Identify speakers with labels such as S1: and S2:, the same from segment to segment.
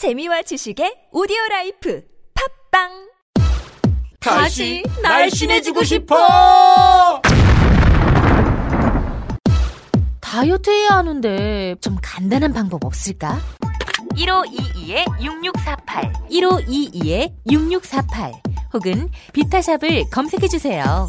S1: 재미와 지식의 오디오 라이프 팟빵
S2: 다시 날씬해지고 싶어!
S3: 다이어트 해야 하는데 좀 간단한 방법 없을까? 1522-6648 1522-6648 혹은 비타샵을 검색해 주세요.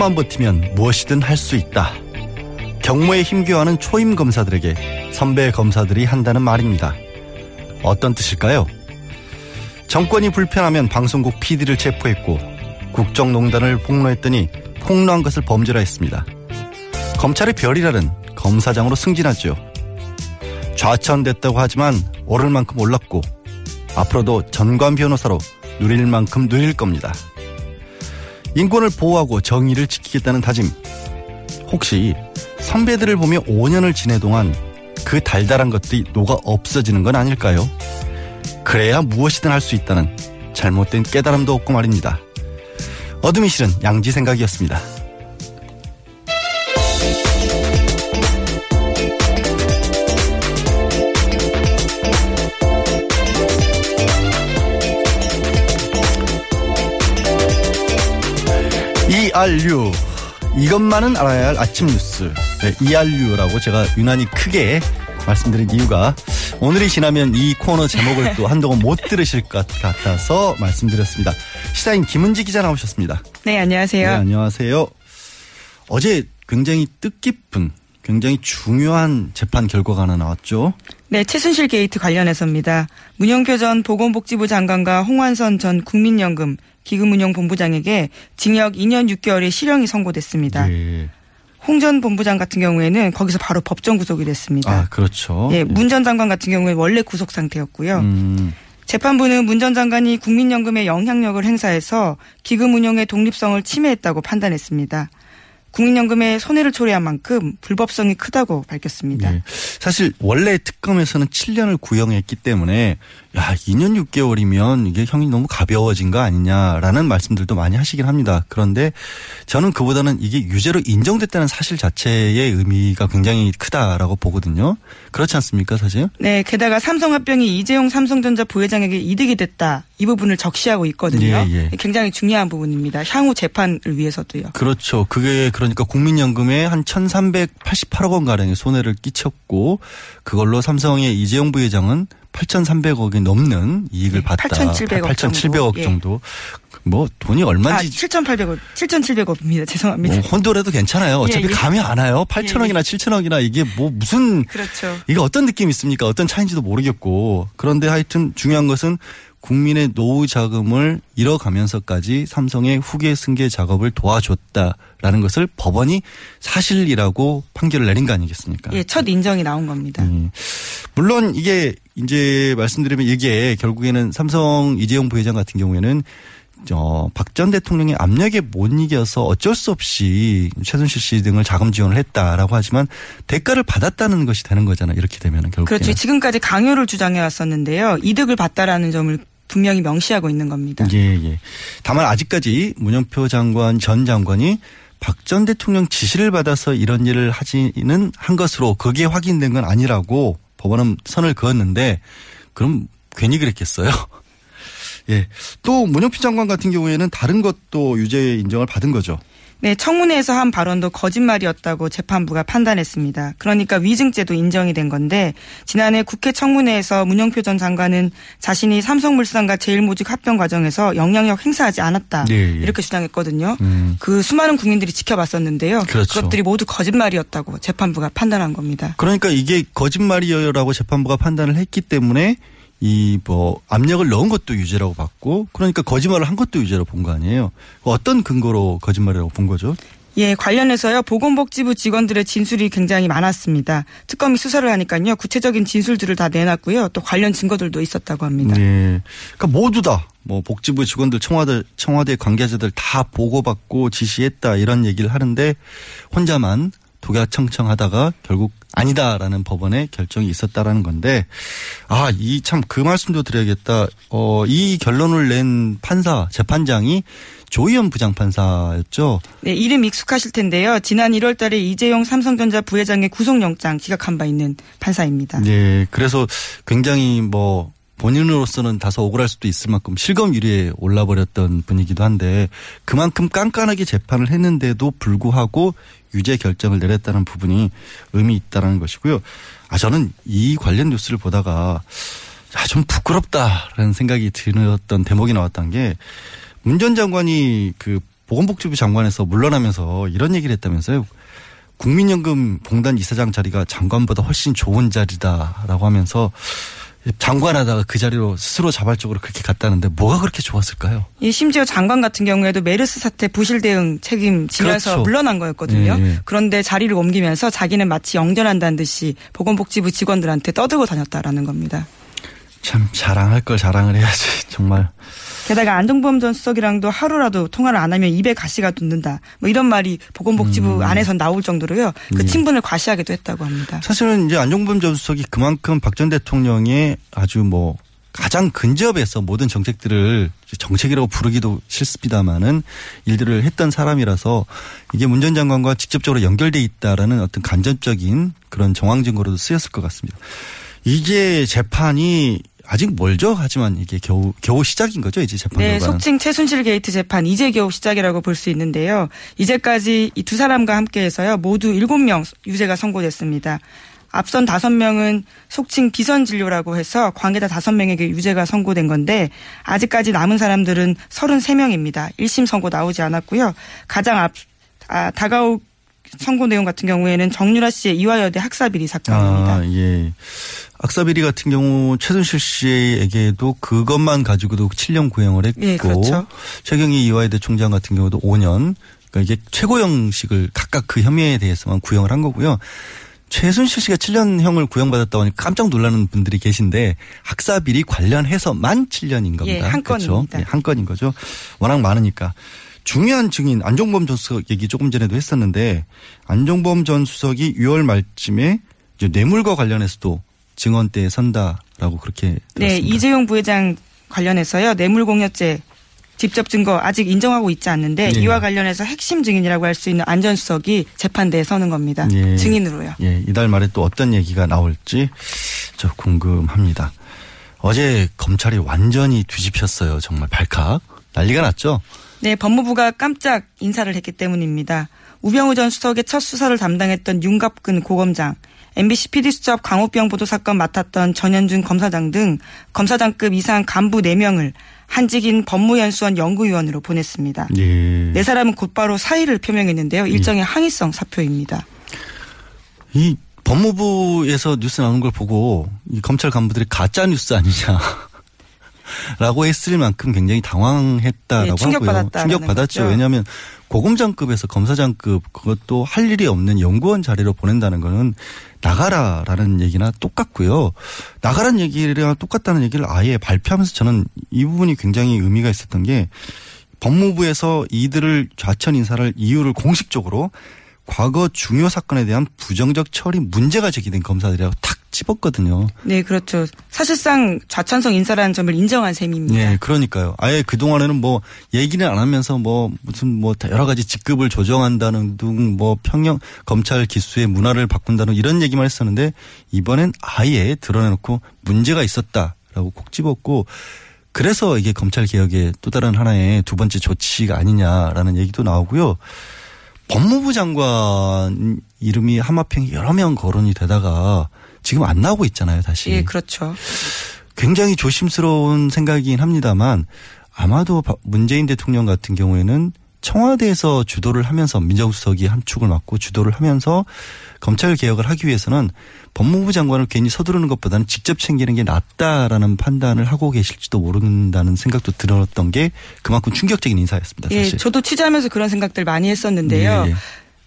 S4: 오 년만 버티면 무엇이든 할 수 있다. 경무에 힘겨워하는 초임 검사들에게 선배 검사들이 한다는 말입니다. 어떤 뜻일까요? 정권이 불편하면 방송국 PD를 체포했고 국정농단을 폭로했더니 폭로한 것을 범죄라 했습니다. 검찰의 별이라는 검사장으로 승진하죠. 좌천됐다고 하지만 오를 만큼 올랐고 앞으로도 전관 변호사로 누릴 만큼 누릴 겁니다. 인권을 보호하고 정의를 지키겠다는 다짐. 혹시 선배들을 보며 5년을 지내 동안 그 달달한 것들이 녹아 없어지는 건 아닐까요? 그래야 무엇이든 할 수 있다는 잘못된 깨달음도 없고 말입니다. 어둠이 싫은 양지 생각이었습니다. 이알뉴 이것만은 알아야 할 아침 뉴스 네, 이알뉴라고 제가 유난히 크게 말씀드린 이유가 오늘이 지나면 이 코너 제목을 또 한동안 못 들으실 것 같아서 말씀드렸습니다. 시사인 김은지 기자 나오셨습니다.
S5: 네, 안녕하세요.
S4: 네, 안녕하세요. 어제 굉장히 뜻깊은 굉장히 중요한 재판 결과가 하나 나왔죠.
S5: 네, 최순실 게이트 관련해서입니다. 문형표 전 보건복지부 장관과 홍완선 전 국민연금 기금운용본부장에게 징역 2년 6개월의 실형이 선고됐습니다.
S4: 예.
S5: 홍전 본부장 같은 경우에는 거기서 바로 법정 구속이 됐습니다.
S4: 아 그렇죠.
S5: 예, 문 전 장관 같은 경우에 원래 구속 상태였고요.
S4: 음,
S5: 재판부는 문 전 장관이 국민연금에 영향력을 행사해서 기금 운용의 독립성을 침해했다고 판단했습니다. 국민연금에 손해를 초래한 만큼 불법성이 크다고 밝혔습니다.
S4: 네. 사실 원래 특검에서는 7년을 구형했기 때문에 야 2년 6개월이면 이게 형이 너무 가벼워진 거 아니냐라는 말씀들도 많이 하시긴 합니다. 그런데 저는 그보다는 이게 유죄로 인정됐다는 사실 자체의 의미가 굉장히 크다라고 보거든요. 그렇지 않습니까, 사실?
S5: 네, 게다가 삼성합병이 이재용 삼성전자 부회장에게 이득이 됐다. 이 부분을 적시하고 있거든요.
S4: 예, 예.
S5: 굉장히 중요한 부분입니다. 향후 재판을 위해서도요.
S4: 그렇죠. 그게 그러니까 국민연금에 한 1,388억 원 가량의 손해를 끼쳤고 그걸로 삼성의 이재용 부회장은 8,300억이 넘는 이익을
S5: 네,
S4: 봤다.
S5: 8,700억
S4: 8,700억
S5: 정도.
S4: 정도. 뭐 돈이
S5: 아,
S4: 얼마인지
S5: 7,800억, 7,700억입니다. 죄송합니다.
S4: 뭐 혼돈해도 괜찮아요. 어차피
S5: 예, 예.
S4: 감이 안 와요. 8천억이나 7천억이나 이게 뭐 무슨
S5: 그렇죠.
S4: 이게 어떤 느낌이 있습니까? 어떤 차인지도 모르겠고. 그런데 하여튼 중요한 것은 국민의 노후 자금을 잃어가면서까지 삼성의 후계 승계 작업을 도와줬다라는 것을 법원이 사실이라고 판결을 내린 거 아니겠습니까?
S5: 예, 첫 인정이 나온 겁니다.
S4: 음. 물론 이게 이제 말씀드리면 이게 결국에는 삼성 이재용 부회장 같은 경우에는 어, 박 전 대통령의 압력에 못 이겨서 어쩔 수 없이 최순실 씨 등을 자금 지원을 했다라고 하지만 대가를 받았다는 것이 되는 거잖아요. 이렇게 되면은 결국
S5: 그렇죠. 지금까지 강요를 주장해 왔었는데요. 이득을 봤다라는 점을 분명히 명시하고 있는 겁니다.
S4: 예, 예. 다만 아직까지 문영표 장관 전 장관이 박 전 대통령 지시를 받아서 이런 일을 하지는 한 것으로 그게 확인된 건 아니라고 법원은 선을 그었는데 그럼 괜히 그랬겠어요. 예. 또 문영표 장관 같은 경우에는 다른 것도 유죄 인정을 받은 거죠.
S5: 네, 청문회에서 한 발언도 거짓말이었다고 재판부가 판단했습니다. 그러니까 위증죄도 인정이 된 건데 지난해 국회 청문회에서 문영표 전 장관은 자신이 삼성물산과 제일모직 합병 과정에서 영향력 행사하지 않았다
S4: 네, 예.
S5: 이렇게 주장했거든요.
S4: 음.
S5: 그 수많은 국민들이 지켜봤었는데요.
S4: 그렇죠.
S5: 것들이 모두 거짓말이었다고 재판부가 판단한 겁니다.
S4: 그러니까 이게 거짓말이라고 재판부가 판단을 했기 때문에 이 뭐 압력을 넣은 것도 유죄라고 봤고 그러니까 거짓말을 한 것도 유죄라고 본거 아니에요. 어떤 근거로 거짓말이라고 본 거죠?
S5: 예, 관련해서요. 보건복지부 직원들의 진술이 굉장히 많았습니다. 특검이 수사를 하니까요. 구체적인 진술들을 다 내놨고요. 또 관련 증거들도 있었다고 합니다.
S4: 네. 그러니까 모두 다 뭐 복지부 직원들 청와대 청와대 관계자들 다 보고받고 지시했다 이런 얘기를 하는데 혼자만 독야청청하다가 결국 아니다라는 법원의 결정이 있었다라는 건데 아 이 참 그 말씀도 드려야겠다. 어 이 결론을 낸 판사 재판장이 조희연 부장판사였죠.
S5: 네, 이름 익숙하실 텐데요. 지난 1월 달에 이재용 삼성전자 부회장의 구속영장 기각한 바 있는 판사입니다.
S4: 네, 그래서 굉장히 뭐 본인으로서는 다소 억울할 수도 있을 만큼 실검 유리에 올라버렸던 분이기도 한데 그만큼 깐깐하게 재판을 했는데도 불구하고 유죄 결정을 내렸다는 부분이 의미 있다라는 것이고요. 아 저는 이 관련 뉴스를 보다가 아, 좀 부끄럽다라는 생각이 들었던 대목이 나왔던 게 문 전 장관이 그 보건복지부 장관에서 물러나면서 이런 얘기를 했다면서요. 국민연금 공단 이사장 자리가 장관보다 훨씬 좋은 자리다라고 하면서 장관하다가 그 자리로 스스로 자발적으로 그렇게 갔다는데 뭐가 그렇게 좋았을까요?
S5: 이 심지어 장관 같은 경우에도 메르스 사태 부실 대응 책임지면서
S4: 그렇죠.
S5: 물러난 거였거든요.
S4: 예, 예.
S5: 그런데 자리를 옮기면서 자기는 마치 영전한다는 듯이 보건복지부 직원들한테 떠들고 다녔다라는 겁니다.
S4: 참 자랑할 걸 자랑을 해야지 정말.
S5: 게다가 안종범 전 수석이랑도 하루라도 통화를 안 하면 입에 가시가 돋는다. 뭐 이런 말이 보건복지부
S4: 음.
S5: 안에선 나올 정도로요. 그
S4: 예.
S5: 친분을 과시하기도 했다고 합니다.
S4: 사실은 이제 안종범 전 수석이 그만큼 박 전 대통령의 아주 뭐 가장 근접해서 모든 정책들을 정책이라고 부르기도 싫습니다만은 일들을 했던 사람이라서 이게 문 전 장관과 직접적으로 연결돼 있다라는 어떤 간접적인 그런 정황 증거로도 쓰였을 것 같습니다. 이게 재판이 아직 멀죠. 하지만 이게 겨우 겨우 시작인 거죠. 이제 재판
S5: 네,
S4: 결과는.
S5: 속칭 최순실 게이트 재판 이제 겨우 시작이라고 볼 수 있는데요. 이제까지 이 두 사람과 함께해서요 모두 7명 유죄가 선고됐습니다. 앞선 5명은 속칭 비선 진료라고 해서 관계자 5명에게 유죄가 선고된 건데 아직까지 남은 사람들은 33명입니다. 1심 선고 나오지 않았고요. 가장 앞 아, 다가올 선고 내용 같은 경우에는 정유라 씨의 이화여대 학사비리 사건입니다.
S4: 아, 예. 악사비리 같은 경우 최순실 씨에게도 그것만 가지고도 7년 구형을 했고
S5: 예, 그렇죠.
S4: 최경희 이화여대 총장 같은 경우도 5년 그러니까 이게 최고형식을 각각 그 혐의에 대해서만 구형을 한 거고요. 최순실 씨가 7년형을 구형받았다고 하니 깜짝 놀라는 분들이 계신데 학사비리 관련해서만 7년인 겁니다.
S5: 예, 한
S4: 그렇죠?
S5: 건입니다.
S4: 예, 한 건인 거죠. 워낙 많으니까. 중요한 증인 안종범 전 수석 얘기 조금 전에도 했었는데 안종범 전 수석이 6월 말쯤에 이제 뇌물과 관련해서도 증언대에 선다라고 그렇게
S5: 네,
S4: 들었습니다.
S5: 이재용 부회장 관련해서요. 뇌물공여죄 직접 증거 아직 인정하고 있지 않는데
S4: 예.
S5: 이와 관련해서 핵심 증인이라고 할 수 있는 안전수석이 재판대에 서는 겁니다.
S4: 예.
S5: 증인으로요.
S4: 예, 이달 말에 또 어떤 얘기가 나올지 저 궁금합니다. 어제 검찰이 완전히 뒤집혔어요. 정말 발칵. 난리가 났죠?
S5: 네, 법무부가 깜짝 인사를 했기 때문입니다. 우병우 전 수석의 첫 수사를 담당했던 윤갑근 고검장, MBC PD수첩 강호병 보도 사건 맡았던 전현준 검사장 등 검사장급 이상 간부 4명을 한직인 법무연수원 연구위원으로 보냈습니다.
S4: 예.
S5: 네 사람은 곧바로 사의를 표명했는데요. 일정의 항의성 사표입니다.
S4: 이 법무부에서 뉴스 나오는 걸 보고 이 검찰 간부들이 가짜 뉴스 아니냐. 라고 했을 만큼 굉장히 당황했다라고
S5: 네,
S4: 하고요. 충격받았죠. 왜냐하면 고검장급에서 검사장급 그것도 할 일이 없는 연구원 자리로 보낸다는 거는 나가라라는 얘기나 똑같고요. 나가라는 얘기랑 똑같다는 얘기를 아예 발표하면서 저는 이 부분이 굉장히 의미가 있었던 게 법무부에서 이들을 좌천 인사를 이유를 공식적으로 과거 중요 사건에 대한 부정적 처리 문제가 제기된 검사들이라고 탁 집었거든요.
S5: 네, 그렇죠. 사실상 좌천성 인사라는 점을 인정한 셈입니다.
S4: 네, 그러니까요. 아예 그동안에는 뭐 얘기는 안 하면서 뭐 무슨 뭐 여러 가지 직급을 조정한다는 등 뭐 평형 검찰 기수의 문화를 바꾼다는 이런 얘기만 했었는데 이번엔 아예 드러내놓고 문제가 있었다라고 콕 집었고 그래서 이게 검찰 개혁의 또 다른 하나의 두 번째 조치가 아니냐라는 얘기도 나오고요. 법무부 장관 이름이 하마평 여러 명 거론이 되다가 지금 안 나오고 있잖아요, 다시.
S5: 예, 그렇죠.
S4: 굉장히 조심스러운 생각이긴 합니다만 아마도 문재인 대통령 같은 경우에는 청와대에서 주도를 하면서 민정수석이 한 축을 맡고 주도를 하면서 검찰 개혁을 하기 위해서는 법무부 장관을 괜히 서두르는 것보다는 직접 챙기는 게 낫다라는 판단을 하고 계실지도 모른다는 생각도 들었던 게 그만큼 충격적인 인사였습니다. 사실.
S5: 예, 저도 취재하면서 그런 생각들 많이 했었는데요.
S4: 예, 예.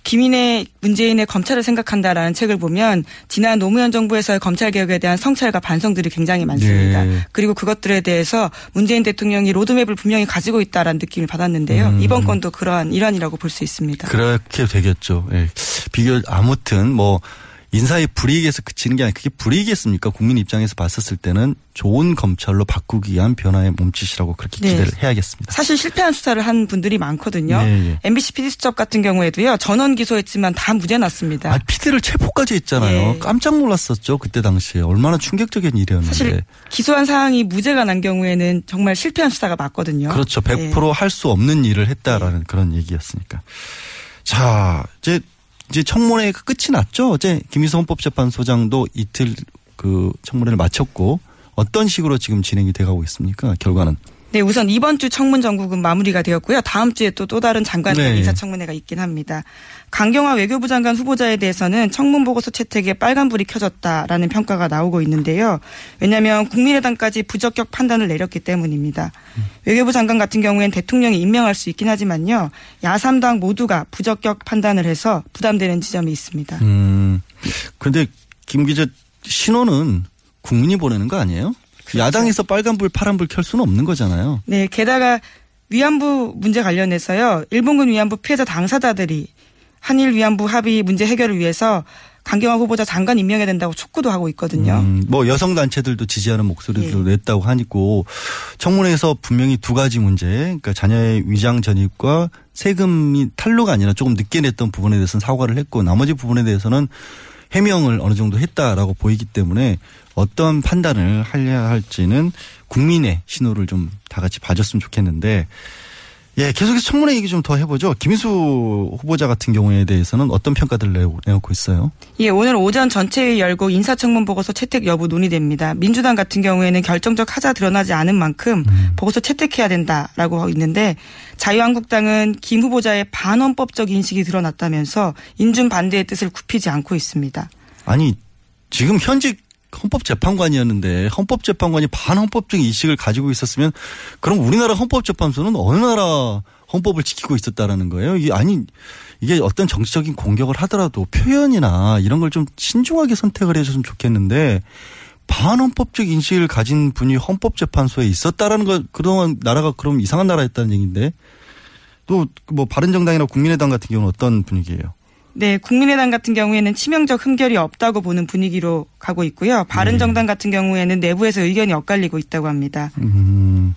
S5: 김인의 문재인의 검찰을 생각한다라는 책을 보면 지난 노무현 정부에서의 검찰 개혁에 대한 성찰과 반성들이 굉장히 많습니다.
S4: 네.
S5: 그리고 그것들에 대해서 문재인 대통령이 로드맵을 분명히 가지고 있다라는 느낌을 받았는데요.
S4: 음.
S5: 이번 건도 그러한 일환이라고 볼 수 있습니다.
S4: 그렇게 되겠죠. 예. 비교 아무튼 뭐 인사의 불이익에서 그치는 게 아니라 그게 불이익이겠습니까? 국민 입장에서 봤었을 때는 좋은 검찰로 바꾸기 위한 변화의 몸짓이라고 그렇게
S5: 네.
S4: 기대를 해야겠습니다.
S5: 사실 실패한 수사를 한 분들이 많거든요.
S4: 네, 예.
S5: MBC PD 수첩 같은 경우에도요. 전원 기소했지만 다 무죄 났습니다.
S4: 아, 피디를 체포까지 했잖아요.
S5: 예.
S4: 깜짝 놀랐었죠. 그때 당시에. 얼마나 충격적인 일이었는데.
S5: 사실 기소한 사항이 무죄가 난 경우에는 정말 실패한 수사가 맞거든요.
S4: 그렇죠.
S5: 네.
S4: 100%할 수 없는 일을 했다라는 그런 얘기였으니까. 자, 이제 이제 청문회가 끝이 났죠. 어제 김희수 헌법재판소장도 이틀 그 청문회를 마쳤고 어떤 식으로 지금 진행이 돼가고 있습니까? 결과는.
S5: 네, 우선 이번 주 청문 전국은 마무리가 되었고요. 다음 주에 또 또 다른 장관들
S4: 네.
S5: 인사 청문회가 있긴 합니다. 강경화 외교부 장관 후보자에 대해서는 청문 보고서 채택에 빨간불이 켜졌다라는 평가가 나오고 있는데요. 왜냐하면 국민의당까지 부적격 판단을 내렸기 때문입니다. 외교부 장관 같은 경우엔 대통령이 임명할 수 있긴 하지만요. 야삼당 모두가 부적격 판단을 해서 부담되는 지점이 있습니다.
S4: 음. 그런데 김 기자 신호는 국민이 보내는 거 아니에요?
S5: 그렇죠.
S4: 야당에서 빨간불, 파란불 켤 수는 없는 거잖아요.
S5: 네, 게다가 위안부 문제 관련해서요. 일본군 위안부 피해자 당사자들이 한일 위안부 합의 문제 해결을 위해서 강경화 후보자 장관 임명해야 된다고 촉구도 하고 있거든요.
S4: 음, 뭐 여성 단체들도 지지하는 목소리도
S5: 예.
S4: 냈다고 하니고 청문회에서 분명히 두 가지 문제, 그러니까 자녀의 위장 전입과 세금이 탈루가 아니라 조금 늦게 냈던 부분에 대해서는 사과를 했고 나머지 부분에 대해서는 해명을 어느 정도 했다라고 보이기 때문에 어떤 판단을 하려 할지는 국민의 신호를 좀 다 같이 봐줬으면 좋겠는데 예, 계속해서 청문회 얘기 좀 더 해보죠. 김희수 후보자 같은 경우에 대해서는 어떤 평가들을 내고- 내놓고 있어요?
S5: 예, 오늘 오전 전체회의 열고 인사청문 보고서 채택 여부 논의됩니다. 민주당 같은 경우에는 결정적 하자 드러나지 않은 만큼 보고서 채택해야 된다라고 하고 있는데 자유한국당은 김 후보자의 반헌법적 인식이 드러났다면서 인준 반대의 뜻을 굽히지 않고 있습니다.
S4: 아니 지금 현직 헌법재판관이었는데 헌법재판관이 반헌법적 인식을 가지고 있었으면 그럼 우리나라 헌법재판소는 어느 나라 헌법을 지키고 있었다라는 거예요. 이게 아니 이게 어떤 정치적인 공격을 하더라도 표현이나 이런 걸 좀 신중하게 선택을 해줬으면 좋겠는데 반헌법적 인식을 가진 분이 헌법재판소에 있었다라는 거 그동안 나라가 그럼 이상한 나라였다는 얘기인데 또 뭐 바른정당이나 국민의당 같은 경우는 어떤 분위기예요?
S5: 네, 국민의당 같은 경우에는 치명적 흠결이 없다고 보는 분위기로 가고 있고요. 바른정당 같은 경우에는 내부에서 의견이 엇갈리고 있다고 합니다.
S4: 음,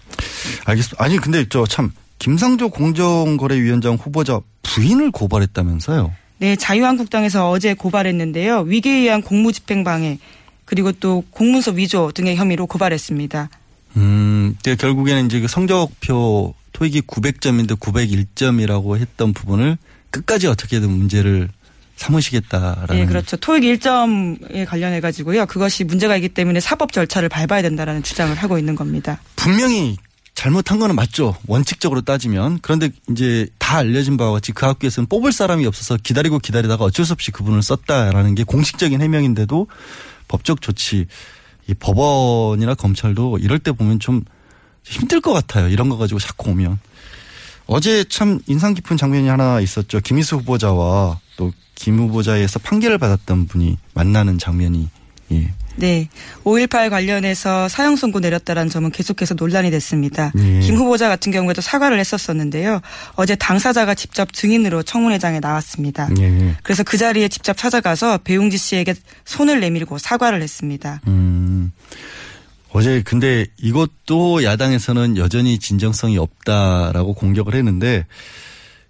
S4: 알겠습니다. 아니, 근데 저 참, 김상조 공정거래위원장 후보자 부인을 고발했다면서요?
S5: 네, 자유한국당에서 어제 고발했는데요. 위계에 의한 공무집행방해 그리고 또 공문서 위조 등의 혐의로 고발했습니다.
S4: 음, 근데 결국에는 이제 그 성적표 토익이 900점인데 901점이라고 했던 부분을 끝까지 어떻게든 문제를 삼으시겠다라는.
S5: 네, 그렇죠. 토익 1점에 관련해 가지고요. 그것이 문제가 있기 때문에 사법 절차를 밟아야 된다라는 주장을 하고 있는 겁니다.
S4: 분명히 잘못한 거는 맞죠. 원칙적으로 따지면. 그런데 이제 다 알려진 바와 같이 그 학교에서는 뽑을 사람이 없어서 기다리고 기다리다가 어쩔 수 없이 그분을 썼다라는 게 공식적인 해명인데도 법적 조치, 이 법원이나 검찰도 이럴 때 보면 좀 힘들 것 같아요. 이런 거 가지고 자꾸 오면. 어제 참 인상 깊은 장면이 하나 있었죠. 김희수 후보자와 또 김 후보자에서 판결을 받았던 분이 만나는 장면이 예,
S5: 네. 5.18 관련해서 사형 선고 내렸다라는 점은 계속해서 논란이 됐습니다.
S4: 예.
S5: 김 후보자 같은 경우에도 사과를 했었었는데요. 어제 당사자가 직접 증인으로 청문회장에 나왔습니다.
S4: 예.
S5: 그래서 그 자리에 직접 찾아가서 배용지 씨에게 손을 내밀고 사과를 했습니다.
S4: 음. 어제 근데 이것도 야당에서는 여전히 진정성이 없다라고 공격을 했는데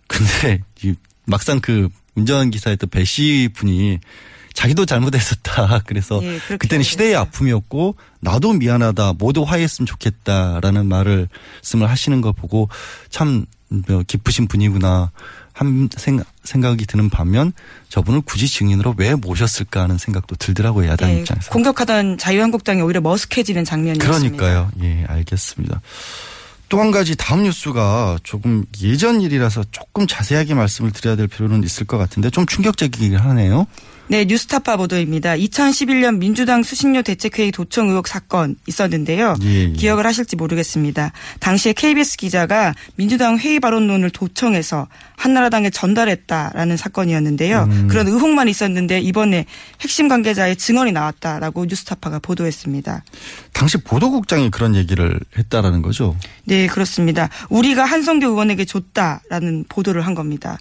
S4: 근데 이 막상 그 운전 기사였던 배 씨 분이 자기도 잘못했었다. 그래서
S5: 예,
S4: 그때는 시대의. 아픔이었고 나도 미안하다. 모두 화해했으면 좋겠다라는 말을 말씀을 하시는 걸 보고 참뭐 깊으신 분이구나 한 생각, 생각이 드는 반면 저분을 굳이 증인으로 왜 모셨을까 하는 생각도 들더라고요. 야당
S5: 예,
S4: 입장에서.
S5: 공격하던 자유한국당이 오히려 머쓱해지는 장면이었습니다.
S4: 그러니까요. 예, 알겠습니다. 또 한 가지 다음 뉴스가 조금 예전 일이라서 조금 자세하게 말씀을 드려야 될 필요는 있을 것 같은데 좀 충격적이긴 하네요.
S5: 네, 뉴스타파 보도입니다. 2011년 민주당 수신료 대책회의 도청 의혹 사건 있었는데요.
S4: 예, 예.
S5: 기억을 하실지 모르겠습니다. 당시에 KBS 기자가 민주당 회의 발언론을 도청해서 한나라당에 전달했다라는 사건이었는데요.
S4: 음.
S5: 그런 의혹만 있었는데 이번에 핵심 관계자의 증언이 나왔다라고 뉴스타파가 보도했습니다.
S4: 당시 보도국장이 그런 얘기를 했다라는 거죠.
S5: 네, 그렇습니다. 우리가 한성교 의원에게 줬다라는 보도를 한 겁니다.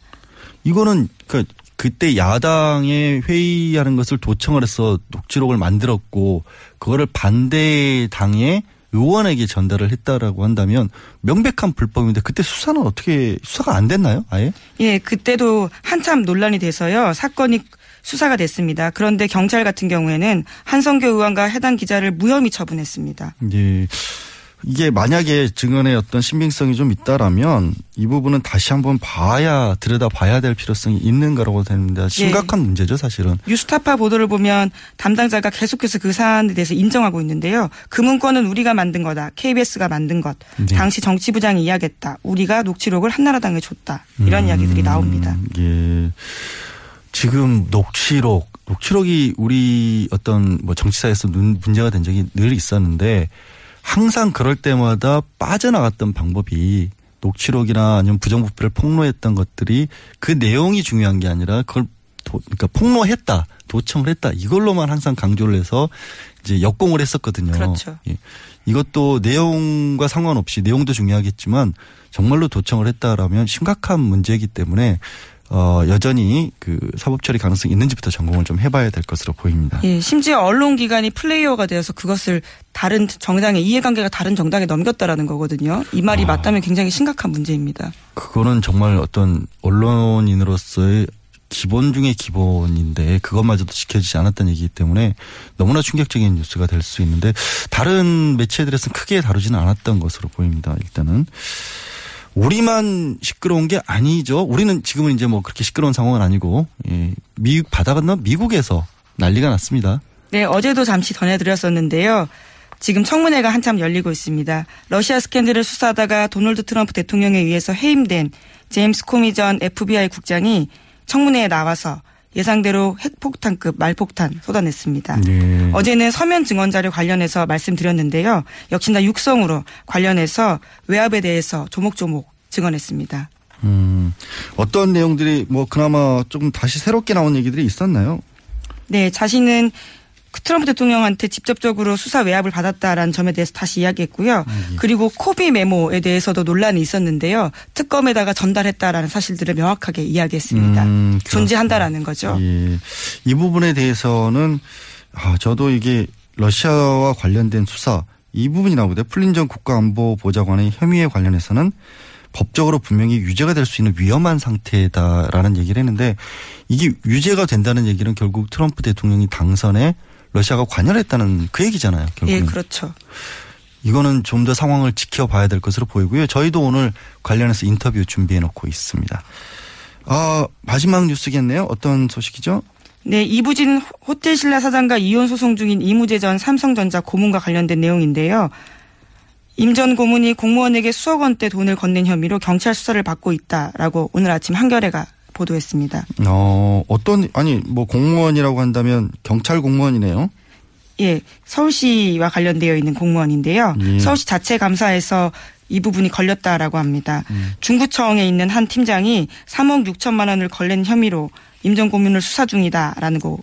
S4: 이거는 그 그때 야당의 회의하는 것을 도청을 해서 녹취록을 만들었고 그거를 반대 당의 의원에게 전달을 했다라고 한다면 명백한 불법인데 그때 수사는 어떻게 수사가 안 됐나요? 아예?
S5: 예, 그때도 한참 논란이 돼서요. 사건이 수사가 됐습니다. 그런데 경찰 같은 경우에는 한성교 의원과 해당 기자를 무혐의 처분했습니다.
S4: 예. 이게 만약에 증언의 어떤 신빙성이 좀 있다라면 이 부분은 다시 한번 봐야 들여다 봐야 될 필요성이 있는 거라고 됩니다. 심각한 문제죠, 사실은.
S5: 뉴스타파 보도를 보면 담당자가 계속해서 그 사안에 대해서 인정하고 있는데요. 그 문건은 우리가 만든 거다. KBS가 만든 것.
S4: 네.
S5: 당시 정치부장이 이야기했다. 우리가 녹취록을 한나라당에 줬다. 이런 이야기들이 나옵니다.
S4: 예. 지금 녹취록, 녹취록이 우리 어떤 뭐 정치사에서 눈- 문제가 된 적이 늘 있었는데 항상 그럴 때마다 빠져나갔던 방법이 녹취록이나 아니면 부정부패를 폭로했던 것들이 그 내용이 중요한 게 아니라 그걸 도, 그러니까 폭로했다, 도청을 했다 이걸로만 항상 강조를 해서 이제 역공을 했었거든요.
S5: 그렇죠.
S4: 예. 이것도 내용과 상관없이 내용도 중요하겠지만 정말로 도청을 했다라면 심각한 문제이기 때문에 어 여전히 그 사법 처리 가능성이 있는지부터 점검을 좀 해봐야 될 것으로 보입니다.
S5: 예, 심지어 언론기관이 플레이어가 되어서 그것을 다른 정당의 이해관계가 다른 정당에 넘겼다라는 거거든요. 이 말이
S4: 아.
S5: 맞다면 굉장히 심각한 문제입니다.
S4: 그거는 정말 어떤 언론인으로서의 기본 중의 기본인데 그것마저도 지켜지지 않았다는 얘기이기 때문에 너무나 충격적인 뉴스가 될 수 있는데 다른 매체들에서는 크게 다루지는 않았던 것으로 보입니다. 일단은 우리만 시끄러운 게 아니죠. 우리는 지금은 이제 뭐 그렇게 시끄러운 상황은 아니고 예, 미국 바다 건너 미국에서 난리가 났습니다.
S5: 네, 어제도 잠시 전해드렸었는데요. 지금 청문회가 한참 열리고 있습니다. 러시아 스캔들을 수사하다가 도널드 트럼프 대통령에 의해서 해임된 제임스 코미 전 FBI 국장이 청문회에 나와서 예상대로 핵폭탄급 말폭탄 쏟아냈습니다.
S4: 네.
S5: 어제는 서면 증언 자료 관련해서 말씀드렸는데요. 역시나 육성으로 관련해서 외압에 대해서 조목조목 증언했습니다.
S4: 음, 어떤 내용들이 뭐 그나마 조금 다시 새롭게 나온 얘기들이 있었나요?
S5: 네, 자신은 그 트럼프 대통령한테 직접적으로 수사 외압을 받았다라는 점에 대해서 다시 이야기했고요. 그리고 코미 메모에 대해서도 논란이 있었는데요. 특검에다가 전달했다라는 사실들을 명확하게 이야기했습니다.
S4: 음.
S5: 존재한다라는 거죠.
S4: 예. 이 부분에 대해서는 아, 저도 이게 러시아와 관련된 수사 이 부분이 나오거든요. 플린 전 국가안보보좌관의 혐의에 관련해서는 법적으로 분명히 유죄가 될 수 있는 위험한 상태다라는 얘기를 했는데 이게 유죄가 된다는 얘기는 결국 트럼프 대통령이 당선에 러시아가 관여했다는 그 얘기잖아요. 결국은.
S5: 예, 그렇죠.
S4: 이거는 좀 더 상황을 지켜봐야 될 것으로 보이고요. 저희도 오늘 관련해서 인터뷰 준비해 놓고 있습니다. 아, 마지막 뉴스겠네요. 어떤 소식이죠?
S5: 네, 이부진 호텔 신라 사장과 이혼 소송 중인 이무재 전 삼성전자 고문과 관련된 내용인데요. 임 전 고문이 공무원에게 수억 원대 돈을 건넨 혐의로 경찰 수사를 받고 있다라고 오늘 아침 한겨레가 보도했습니다.
S4: 어, 어떤, 아니, 뭐 공무원이라고 한다면 경찰 공무원이네요.
S5: 예, 서울시와 관련되어 있는 공무원인데요.
S4: 예.
S5: 서울시 자체 감사에서 이 부분이 걸렸다라고 합니다.
S4: 음.
S5: 중구청에 있는 한 팀장이 3억 6천만 원을 걸린 혐의로 임전 고문을 수사 중이다라는 거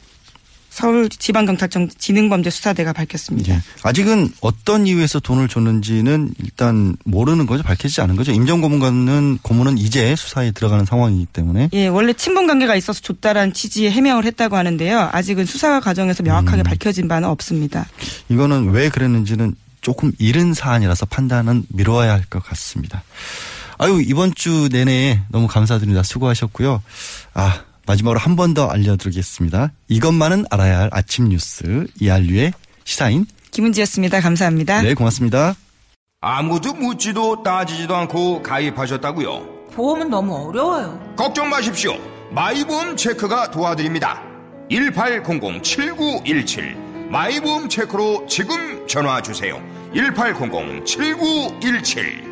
S5: 서울지방경찰청 지능범죄수사대가 밝혔습니다.
S4: 예. 아직은 어떤 이유에서 돈을 줬는지는 일단 모르는 거죠. 밝혀지지 않은 거죠. 임정고문관은 고문은 이제 수사에 들어가는 상황이기 때문에
S5: 예, 원래 친분 관계가 있어서 줬다라는 취지의 해명을 했다고 하는데요. 아직은 수사 과정에서 명확하게
S4: 음.
S5: 밝혀진 바는 없습니다.
S4: 이거는 왜 그랬는지는 조금 이른 사안이라서 판단은 미뤄야 할 것 같습니다. 아유 이번 주 내내 너무 감사드립니다. 수고하셨고요. 아 마지막으로 한 번 더 알려드리겠습니다. 이것만은 알아야 할 아침 뉴스 이알류의 시사인
S5: 김은지였습니다. 감사합니다.
S4: 네 고맙습니다.
S6: 아무도 묻지도 따지지도 않고 가입하셨다고요?
S7: 보험은 너무 어려워요.
S6: 걱정 마십시오. 마이보험 체크가 도와드립니다. 1800-7917 마이보험 체크로 지금 전화 주세요. 1800-7917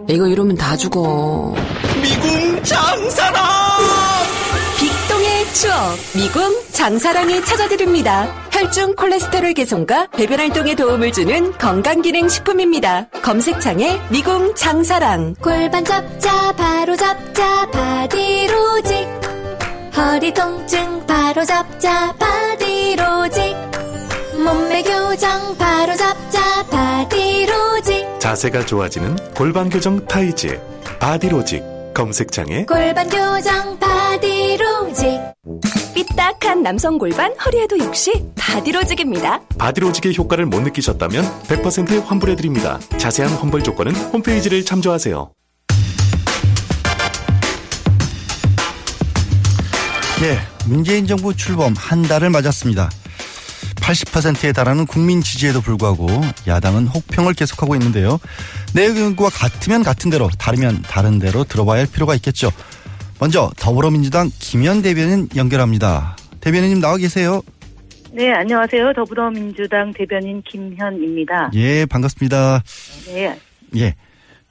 S8: 이거 이러면 다 죽어.
S9: 미궁 장사랑!
S8: 빅동의 추억 미궁 장사랑이 찾아드립니다. 혈중 콜레스테롤 개선과 배변 활동에 도움을 주는 건강기능 식품입니다. 검색창에 미궁 장사랑
S10: 골반 잡자 바로 잡자 바디로직 허리 통증 바로 잡자 바디로직 몸매 교정 바로 잡자 바디로직
S11: 자세가 좋아지는 골반 교정 타이즈 바디로직 검색창에
S10: 골반 교정 바디로직
S1: 삐딱한 남성 골반 허리에도 역시 바디로직입니다.
S11: 바디로직의 효과를 못 느끼셨다면 100% 환불해 드립니다. 자세한 환불 조건은 홈페이지를 참조하세요.
S4: 네, 문재인 정부 출범 한 달을 맞았습니다. 80%에 달하는 국민 지지에도 불구하고 야당은 혹평을 계속하고 있는데요. 내용과 같으면 같은 대로, 다르면 다른 대로 들어봐야 할 필요가 있겠죠. 먼저 더불어민주당 김현 대변인 연결합니다. 대변인님 나와 계세요.
S12: 네, 안녕하세요. 더불어민주당 대변인 김현입니다.
S4: 예, 반갑습니다.
S12: 네.
S4: 예.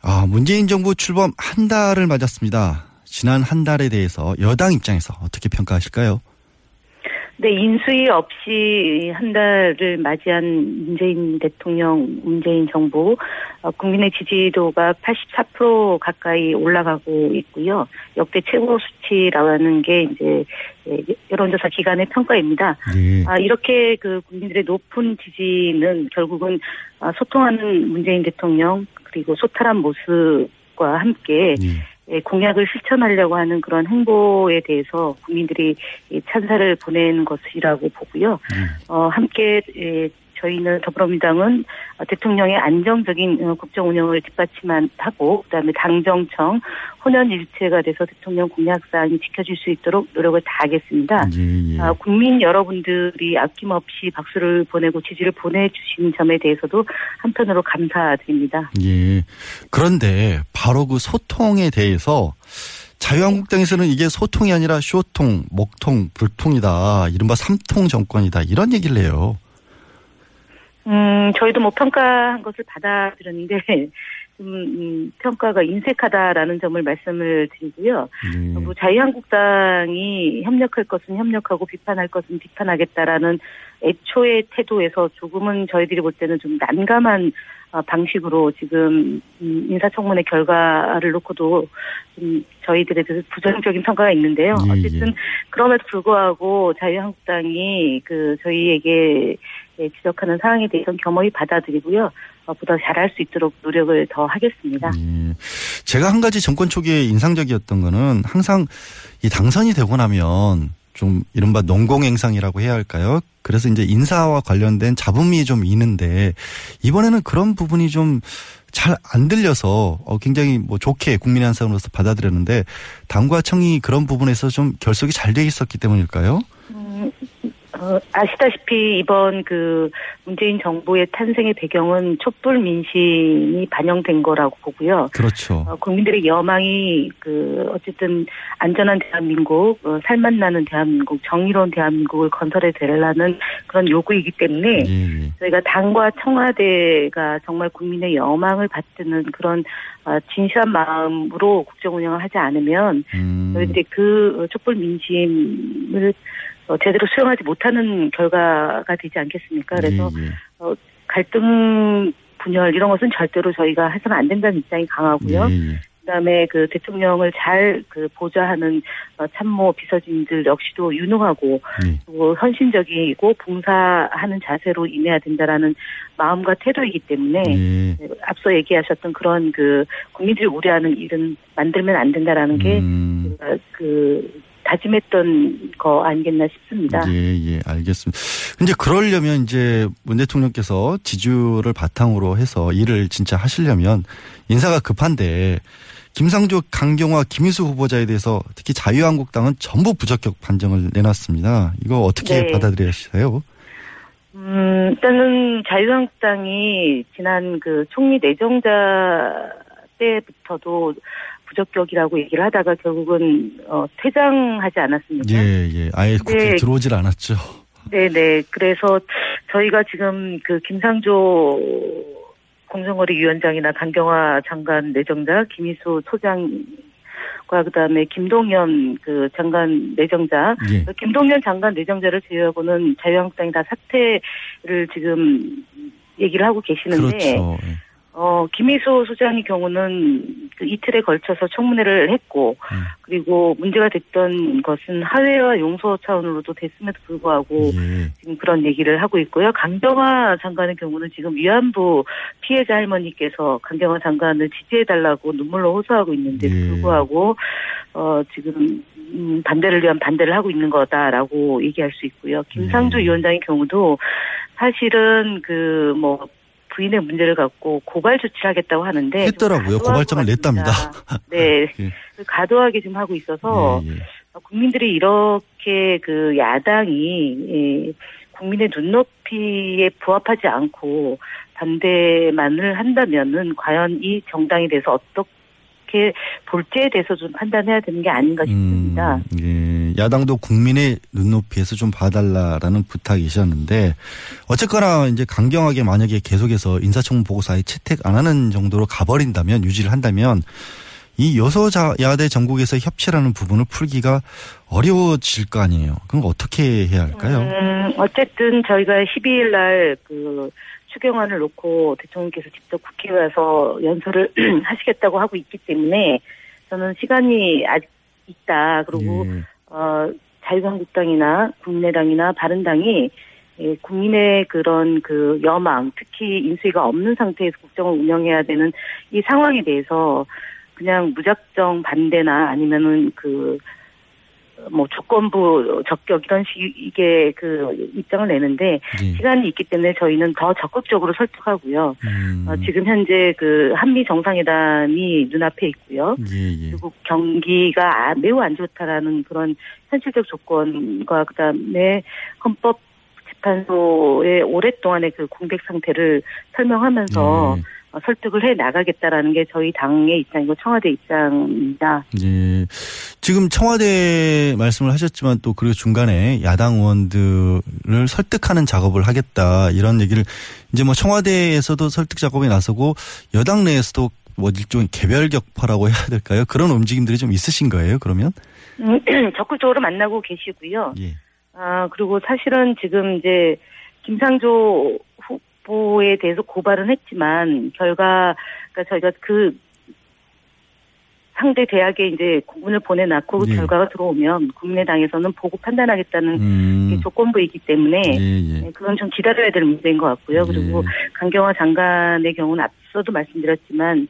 S4: 아, 문재인 정부 출범 한 달을 맞았습니다. 지난 한 달에 대해서 여당 입장에서 어떻게 평가하실까요?
S12: 네, 인수위 없이 한 달을 맞이한 문재인 대통령, 문재인 정부, 어, 국민의 지지도가 84% 가까이 올라가고 있고요. 역대 최고 수치라는 게 이제 예, 여론조사 기관의 평가입니다.
S4: 네.
S12: 아, 이렇게 그 국민들의 높은 지지는 결국은 아, 소통하는 문재인 대통령 그리고 소탈한 모습과 함께 예, 공약을 실천하려고 하는 그런 행보에 대해서 국민들이 이 찬사를 보낸 것이라고 보고요. 어, 함께 예, 저희는 더불어민주당은 어, 대통령의 안정적인 어, 국정 운영을 뒷받침하고 그다음에 당정청 혼연일체가 돼서 대통령 공약 사항이 지켜질 수 있도록 노력을 다하겠습니다. 아, 국민 여러분들이 아낌없이 박수를 보내고 지지를 보내주신 점에 대해서도 한편으로 감사드립니다.
S4: 예. 그런데 바로 그 소통에 대해서 자유한국당에서는 이게 소통이 아니라 쇼통, 목통, 불통이다. 이른바 삼통 정권이다. 이런 얘기를 해요.
S12: 음, 저희도 뭐 평가한 것을 받아들였는데, 좀, 음, 평가가 인색하다라는 점을 말씀을 드리고요. 뭐 자유한국당이 협력할 것은 협력하고 비판할 것은 비판하겠다라는 애초의 태도에서 조금은 저희들이 볼 때는 좀 난감한 어, 방식으로 지금 음, 인사청문회 결과를 놓고도 좀 저희들에 대해서 부정적인 평가가 있는데요.
S13: 예,
S12: 어쨌든 그럼에도 불구하고 자유한국당이 그 저희에게 예, 지적하는 사항에 대해서는 겸허히 받아들이고요. 어, 보다 잘할 수 있도록 노력을 더 하겠습니다.
S4: 제가 한 가지 정권 초기에 인상적이었던 거는 항상 이 당선이 되고 나면 좀 이른바 농공행상이라고 해야 할까요? 그래서 이제 인사와 관련된 잡음이 좀 있는데 이번에는 그런 부분이 좀 잘 안 들려서 어, 굉장히 뭐 좋게 국민의 한 사람으로서 받아들였는데 당과 청이 그런 부분에서 좀 결속이 잘 돼 있었기 때문일까요?
S12: 음, 어, 어, 아시다시피 이번 그 문재인 정부의 탄생의 배경은 촛불 민심이 반영된 거라고 보고요.
S4: 그렇죠.
S12: 어, 국민들의 여망이 그 어쨌든 안전한 대한민국, 어, 살맛 나는 대한민국, 정의로운 대한민국을 건설해 되려는 그런 요구이기 때문에
S4: 예,
S12: 저희가 당과 청와대가 정말 국민의 여망을 받드는 그런 어, 진실한 마음으로 국정 운영을 하지 않으면
S4: 음.
S12: 저희들이 그 촛불 민심을 어, 제대로 수용하지 못하는 결과가 되지 않겠습니까? 그래서
S4: 예, 예.
S12: 어, 갈등 분열 이런 것은 절대로 저희가 해서는 안 된다는 입장이 강하고요.
S4: 예, 예.
S12: 그다음에 그 대통령을 잘 그 보좌하는 어, 참모 비서진들 역시도 유능하고
S4: 예.
S12: 또 헌신적이고 봉사하는 자세로 임해야 된다라는 마음과 태도이기 때문에
S4: 예.
S12: 네, 앞서 얘기하셨던 그런 그 국민들이 우려하는 일은 만들면 안 된다라는 게
S4: 음.
S12: 그 다짐했던 거 아니겠나 싶습니다.
S4: 예, 예, 알겠습니다. 근데 그러려면 이제 문 대통령께서 지지율을 바탕으로 해서 일을 진짜 하시려면 인사가 급한데 김상조, 강경화, 김희수 후보자에 대해서 특히 자유한국당은 전부 부적격 판정을 내놨습니다. 이거 어떻게
S12: 네.
S4: 받아들이세요?
S12: 음, 일단은 자유한국당이 지난 그 총리 내정자 때부터도 부적격이라고 얘기를 하다가 결국은 어, 퇴장하지 않았습니까?
S4: 예, 예. 아예 국회에
S12: 네.
S4: 들어오질 않았죠.
S12: 네네. 그래서 저희가 지금 그 김상조 공정거래위원장이나 강경화 장관 내정자, 김희수 소장과 그다음에 김동연 그 장관 내정자,
S4: 예.
S12: 그 김동연 장관 내정자를 제외하고는 자유한국당이 다 사퇴를 지금 얘기를 하고 계시는데
S4: 그렇죠. 예.
S12: 어, 김희수 소장의 경우는 그 이틀에 걸쳐서 청문회를 했고,
S4: 음.
S12: 그리고 문제가 됐던 것은 하회와 용서 차원으로도 됐음에도 불구하고
S4: 예.
S12: 지금 그런 얘기를 하고 있고요. 강경화 장관의 경우는 지금 위안부 피해자 할머니께서 강경화 장관을 지지해달라고 눈물로 호소하고 있는데
S4: 예.
S12: 불구하고, 어, 지금, 음, 반대를 위한 반대를 하고 있는 거다라고 얘기할 수 있고요. 김상조
S4: 예.
S12: 위원장의 경우도 사실은 그, 뭐, 부인의 문제를 갖고 고발 조치를 하겠다고 하는데 좀
S4: 했더라고요. 고발장을. 냈답니다.
S12: 네,
S4: 예.
S12: 가도하게 좀 하고 있어서
S4: 예, 예.
S12: 국민들이 이렇게 그 야당이 예, 국민의 눈높이에 부합하지 않고 반대만을 한다면은 과연 이 정당에 대해서 어떻게 볼지에 대해서 좀 판단해야 되는 게 아닌가 싶습니다.
S4: 예, 야당도 국민의 눈높이에서 좀 봐달라라는 부탁이셨는데 어쨌거나 이제 강경하게 만약에 계속해서 인사청문 보고서에 채택 안 하는 정도로 가버린다면 유지를 한다면 이 여소자 야대 전국에서 협치라는 부분을 풀기가 어려워질 거 아니에요. 그럼 어떻게 해야 할까요?
S12: 음, 어쨌든 저희가 12일 날그 추경안을 놓고 대통령께서 직접 국회에 와서 연설을 하시겠다고 하고 있기 때문에 저는 시간이 아직 있다. 그리고
S4: 예.
S12: 어, 자유한국당이나 국민의당이나 바른당이 예, 국민의 그런 그 여망, 특히 인수위가 없는 상태에서 국정을 운영해야 되는 이 상황에 대해서 그냥 무작정 반대나 아니면은 그, 뭐 조건부 적격 이런 식의 그 입장을 내는데
S4: 예.
S12: 시간이 있기 때문에 저희는 더 적극적으로 설득하고요.
S4: 음,
S12: 어, 지금 현재 그 한미 정상회담이 눈앞에 있고요.
S4: 예, 예.
S12: 그리고 경기가 아- 매우 안 좋다라는 그런 현실적 조건과 그다음에 헌법 재판소의 오랫동안의 그 공백 상태를 설명하면서
S4: 예.
S12: 어, 설득을 해 나가겠다라는 게 저희 당의 입장이고 청와대 입장입니다.
S4: 예. 지금 청와대 말씀을 하셨지만 또 그리고 중간에 야당 의원들을 설득하는 작업을 하겠다 이런 얘기를 이제 뭐 청와대에서도 설득 작업에 나서고 여당 내에서도 뭐 일종의 개별 격파라고 해야 될까요? 그런 움직임들이 좀 있으신 거예요, 그러면?
S12: 음, 적극적으로 만나고 계시고요.
S4: 예.
S12: 아, 그리고 사실은 지금 이제 김상조 후보에 대해서 고발은 했지만 결과 그러니까 저희가 그 상대 대학에 이제 공문을 보내놨고 그
S4: 예.
S12: 결과가 들어오면 국민의당에서는 보고 판단하겠다는
S4: 음.
S12: 게 조건부이기 때문에
S4: 예, 예.
S12: 네, 그건 좀 기다려야 될 문제인 것 같고요. 그리고 강경화 장관의 경우는 앞서도 말씀드렸지만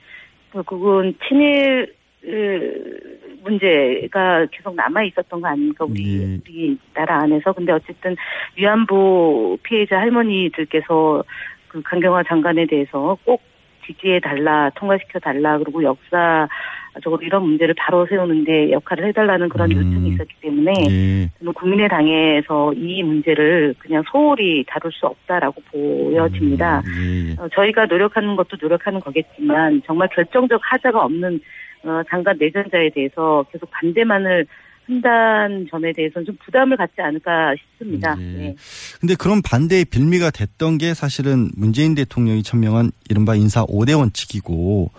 S12: 결국은 친일 으, 문제가 계속 남아 있었던 거 아닙니까 우리
S4: 예.
S12: 우리 나라 안에서 근데 어쨌든 위안부 피해자 할머니들께서 그 강경화 장관에 대해서 꼭 지지해 달라, 통과시켜 달라, 그리고 역사적으로 이런 문제를 바로 세우는데 역할을 해달라는 그런 요청이 있었기 때문에
S4: 예.
S12: 저는 국민의당에서 이 문제를 그냥 소홀히 다룰 수 없다라고 보여집니다.
S4: 예.
S12: 어, 저희가 노력하는 것도 노력하는 거겠지만 정말 결정적 하자가 없는 어, 장관 내전자에 대해서 계속 반대만을 한다는 점에 대해서는 좀 부담을 갖지 않을까 싶습니다. 네.
S4: 근데 그런 반대의 빌미가 됐던 게 사실은 문재인 대통령이 천명한 이른바 인사 5대 원칙이고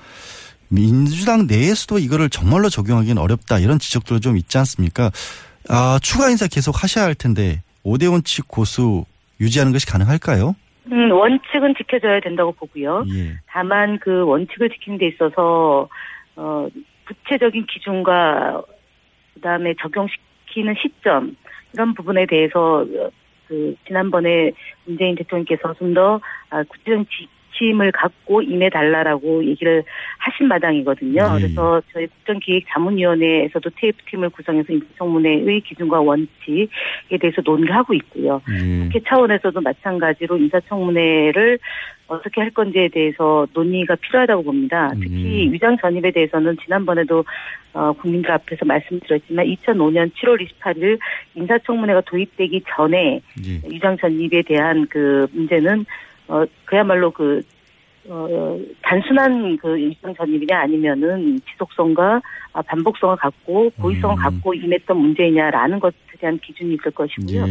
S4: 민주당 내에서도 이거를 정말로 적용하기는 어렵다 이런 지적도 좀 있지 않습니까? 아, 추가 인사 계속 하셔야 할 텐데 5대 원칙 고수 유지하는 것이 가능할까요?
S12: 음, 원칙은 지켜져야 된다고 보고요.
S4: 예.
S12: 다만 그 원칙을 지키는 데 있어서 어, 구체적인 기준과 그다음에 적용시키는 시점 이런 부분에 대해서 어, 그 지난번에 문재인 대통령께서 좀더 아, 구체적인 지침을 갖고 임해달라라고 얘기를 하신 마당이거든요.
S7: 네.
S12: 그래서 저희 국정기획자문위원회에서도 TF팀을 구성해서 인사청문회의 기준과 원칙에 대해서 논의를 하고 있고요.
S4: 음.
S12: 국회 차원에서도 마찬가지로 인사청문회를 어떻게 할 건지에 대해서 논의가 필요하다고 봅니다. 특히 위장 전입에 대해서는 지난번에도 어, 국민들 앞에서 말씀드렸지만 2005년 7월 28일 인사청문회가 도입되기 전에 위장 전입에 대한 그 문제는 어, 그야말로 그 어, 단순한 그 위장 전입이냐 아니면은 지속성과 아, 반복성을 갖고 고의성을 갖고 임했던 문제냐라는 것에 대한 기준이 있을 것이고요.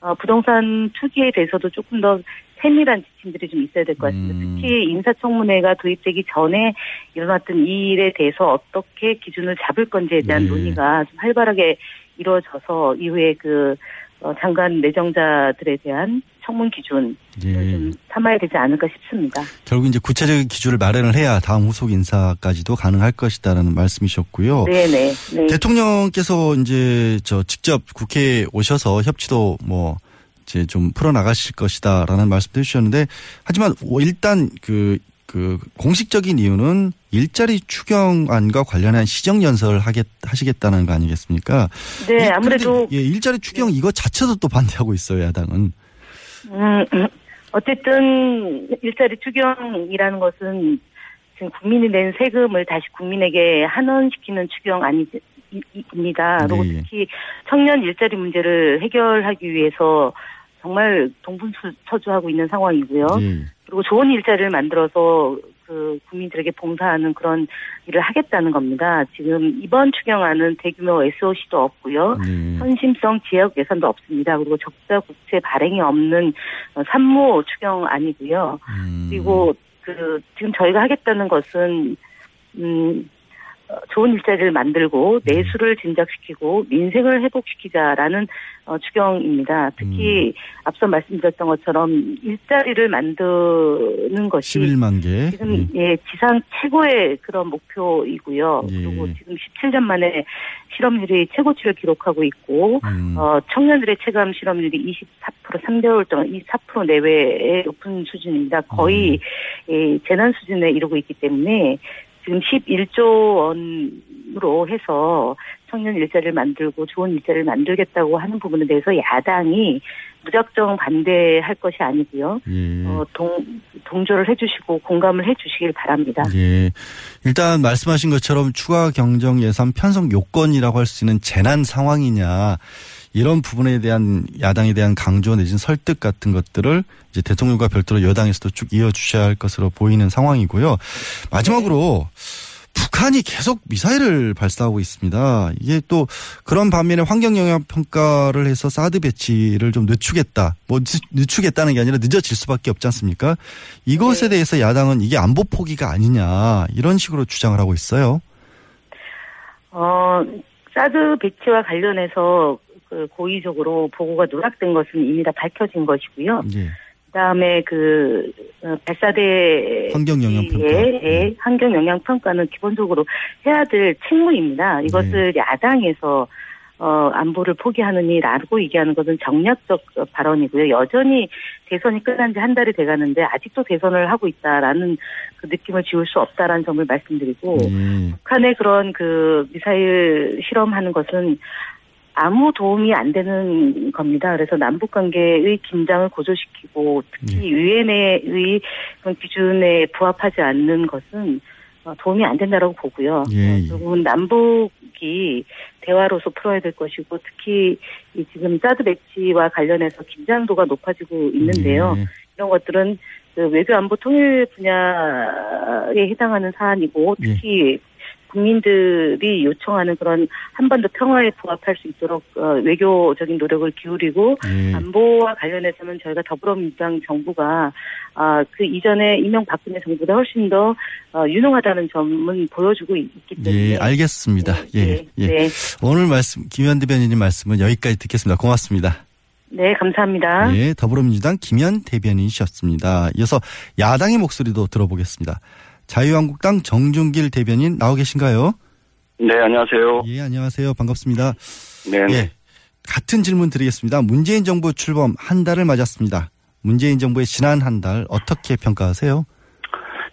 S12: 어, 부동산 투기에 대해서도 조금 더 세밀한 지침들이 좀 있어야 될 것 같습니다. 특히 인사청문회가 도입되기 전에 일어났던 이 일에 대해서 어떻게 기준을 잡을 건지에 대한 논의가 좀 활발하게 이루어져서 이후에 그 어, 장관 내정자들에 대한 청문 기준
S4: 예.
S12: 좀 삼아야 되지 않을까 싶습니다.
S4: 결국 이제 구체적인 기준을 마련을 해야 다음 후속 인사까지도 가능할 것이다라는 말씀이셨고요.
S12: 네네. 네.
S4: 대통령께서 이제 저 직접 국회에 오셔서 협치도 뭐 이제 좀 풀어 나가실 것이다라는 말씀도 해주셨는데 하지만 일단 그, 그 공식적인 이유는 일자리 추경안과 관련한 시정 연설을 하겠 하시겠다는 거 아니겠습니까?
S12: 네,
S4: 이-
S12: 아무래도
S4: 예, 일자리 추경 이거 자체도 또 반대하고 있어요 야당은.
S12: 음, 음, 어쨌든 일자리 추경이라는 것은 지금 국민이 낸 세금을 다시 국민에게 환원시키는 추경 아니입니다. 그리고
S4: 네, 예.
S12: 특히 청년 일자리 문제를 해결하기 위해서 정말 동분서주하고 있는 상황이고요.
S4: 예.
S12: 그리고 좋은 일자리를 만들어서 그 국민들에게 봉사하는 그런 일을 하겠다는 겁니다. 지금 이번 추경안은 대규모 SOC도 없고요.
S4: 네.
S12: 선심성 지역 예산도 없습니다. 그리고 적자 국채 발행이 없는 어, 산모 추경 아니고요. 그리고 그 지금 저희가 하겠다는 것은 음 어, 좋은 일자리를 만들고 내수를 진작시키고 민생을 회복시키자라는 어, 추경입니다. 특히 앞서 말씀드렸던 것처럼 일자리를 만드는 것이
S4: 11만 개.
S12: 지금 예 지상 최고의 그런 목표이고요. 그리고 지금 17년 만에 실업률이 최고치를 기록하고 있고 어, 청년들의 체감 실업률이 24% 3개월 동안 24% 내외의 높은 수준입니다. 거의 예, 재난 수준에 이르고 있기 때문에 지금 11조 원으로 해서 청년 일자리를 만들고 좋은 일자리를 만들겠다고 하는 부분에 대해서 야당이 무작정 반대할 것이 아니고요.
S4: 예.
S12: 어, 동, 동조를 해주시고 공감을 해주시길 바랍니다.
S4: 예. 일단 말씀하신 것처럼 추가 경정 예산 편성 요건이라고 할 수 있는 재난 상황이냐 이런 부분에 대한 야당에 대한 강조 내지는 설득 같은 것들을 이제 대통령과 별도로 여당에서도 쭉 이어주셔야 할 것으로 보이는 상황이고요. 마지막으로 북한이 계속 미사일을 발사하고 있습니다. 이게 또 그런 반면에 환경 영향 평가를 해서 사드 배치를 좀 늦추겠다. 뭐 늦- 늦추겠다는 게 아니라 늦어질 수밖에 없지 않습니까? 이것에 대해서 야당은 이게 안보 포기가 아니냐 이런 식으로 주장을 하고 있어요.
S12: 어, 사드 배치와 관련해서 그 고의적으로 보고가 누락된 것은 이미 다 밝혀진 것이고요.
S4: 예.
S12: 그다음에 그 어, 발사대
S4: 환경 영향 평가.
S12: 의 환경 영향 평가는 기본적으로 해야 될 책무입니다. 이것을 야당에서 어, 안보를 포기하느니라고 얘기하는 것은 정략적 어, 발언이고요. 여전히 대선이 끝난 지 한 달이 돼 가는데 아직도 대선을 하고 있다라는 그 느낌을 지울 수 없다라는 점을 말씀드리고
S4: 예.
S12: 북한의 그런 그 미사일 실험하는 것은 아무 도움이 안 되는 겁니다. 그래서 남북 관계의 긴장을 고조시키고 특히 유엔의 그런 기준에 부합하지 않는 것은 어, 도움이 안 된다라고 보고요.
S4: 예, 예.
S12: 결국은 남북이 대화로서 풀어야 될 것이고 특히 이 지금 사드 배치와 관련해서 긴장도가 높아지고 있는데요.
S4: 예.
S12: 이런 것들은 그 외교 안보 통일 분야에 해당하는 사안이고
S4: 예.
S12: 특히 국민들이 요청하는 그런 한반도 평화에 부합할 수 있도록 어, 외교적인 노력을 기울이고
S4: 예.
S12: 안보와 관련해서는 저희가 더불어민주당 정부가 아, 그 이전에 이명박근혜 정부보다 훨씬 더 어, 유능하다는 점은 보여주고 있- 있기 때문에
S4: 예, 알겠습니다. 예, 예.
S12: 네.
S4: 오늘 말씀, 김현 대변인님 말씀은 여기까지 듣겠습니다. 고맙습니다.
S12: 네, 감사합니다.
S4: 예, 더불어민주당 김현 대변인이셨습니다. 이어서 야당의 목소리도 들어보겠습니다. 자유한국당 정준길 대변인 나오 계신가요?
S7: 네, 안녕하세요.
S4: 예, 안녕하세요. 반갑습니다.
S7: 네.
S4: 예, 같은 질문 드리겠습니다. 문재인 정부 출범 한 달을 맞았습니다. 문재인 정부의 지난 한 달 어떻게 평가하세요?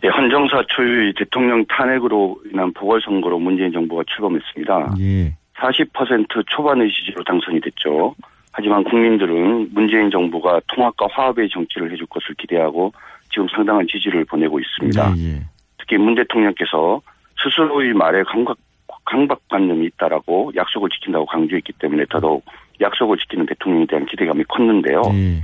S7: 예, 헌정사 초유의 대통령 탄핵으로 인한 보궐선거로 문재인 정부가 출범했습니다.
S4: 예.
S7: 40% 초반의 지지로 당선이 됐죠. 하지만 국민들은 문재인 정부가 통합과 화합의 정치를 해줄 것을 기대하고 지금 상당한 지지를 보내고 있습니다.
S4: 예,
S7: 특히 문 대통령께서 스스로의 말에 강박, 강박관념이 있다라고 약속을 지킨다고 강조했기 때문에 더더욱 약속을 지키는 대통령에 대한 기대감이 컸는데요.
S4: 예.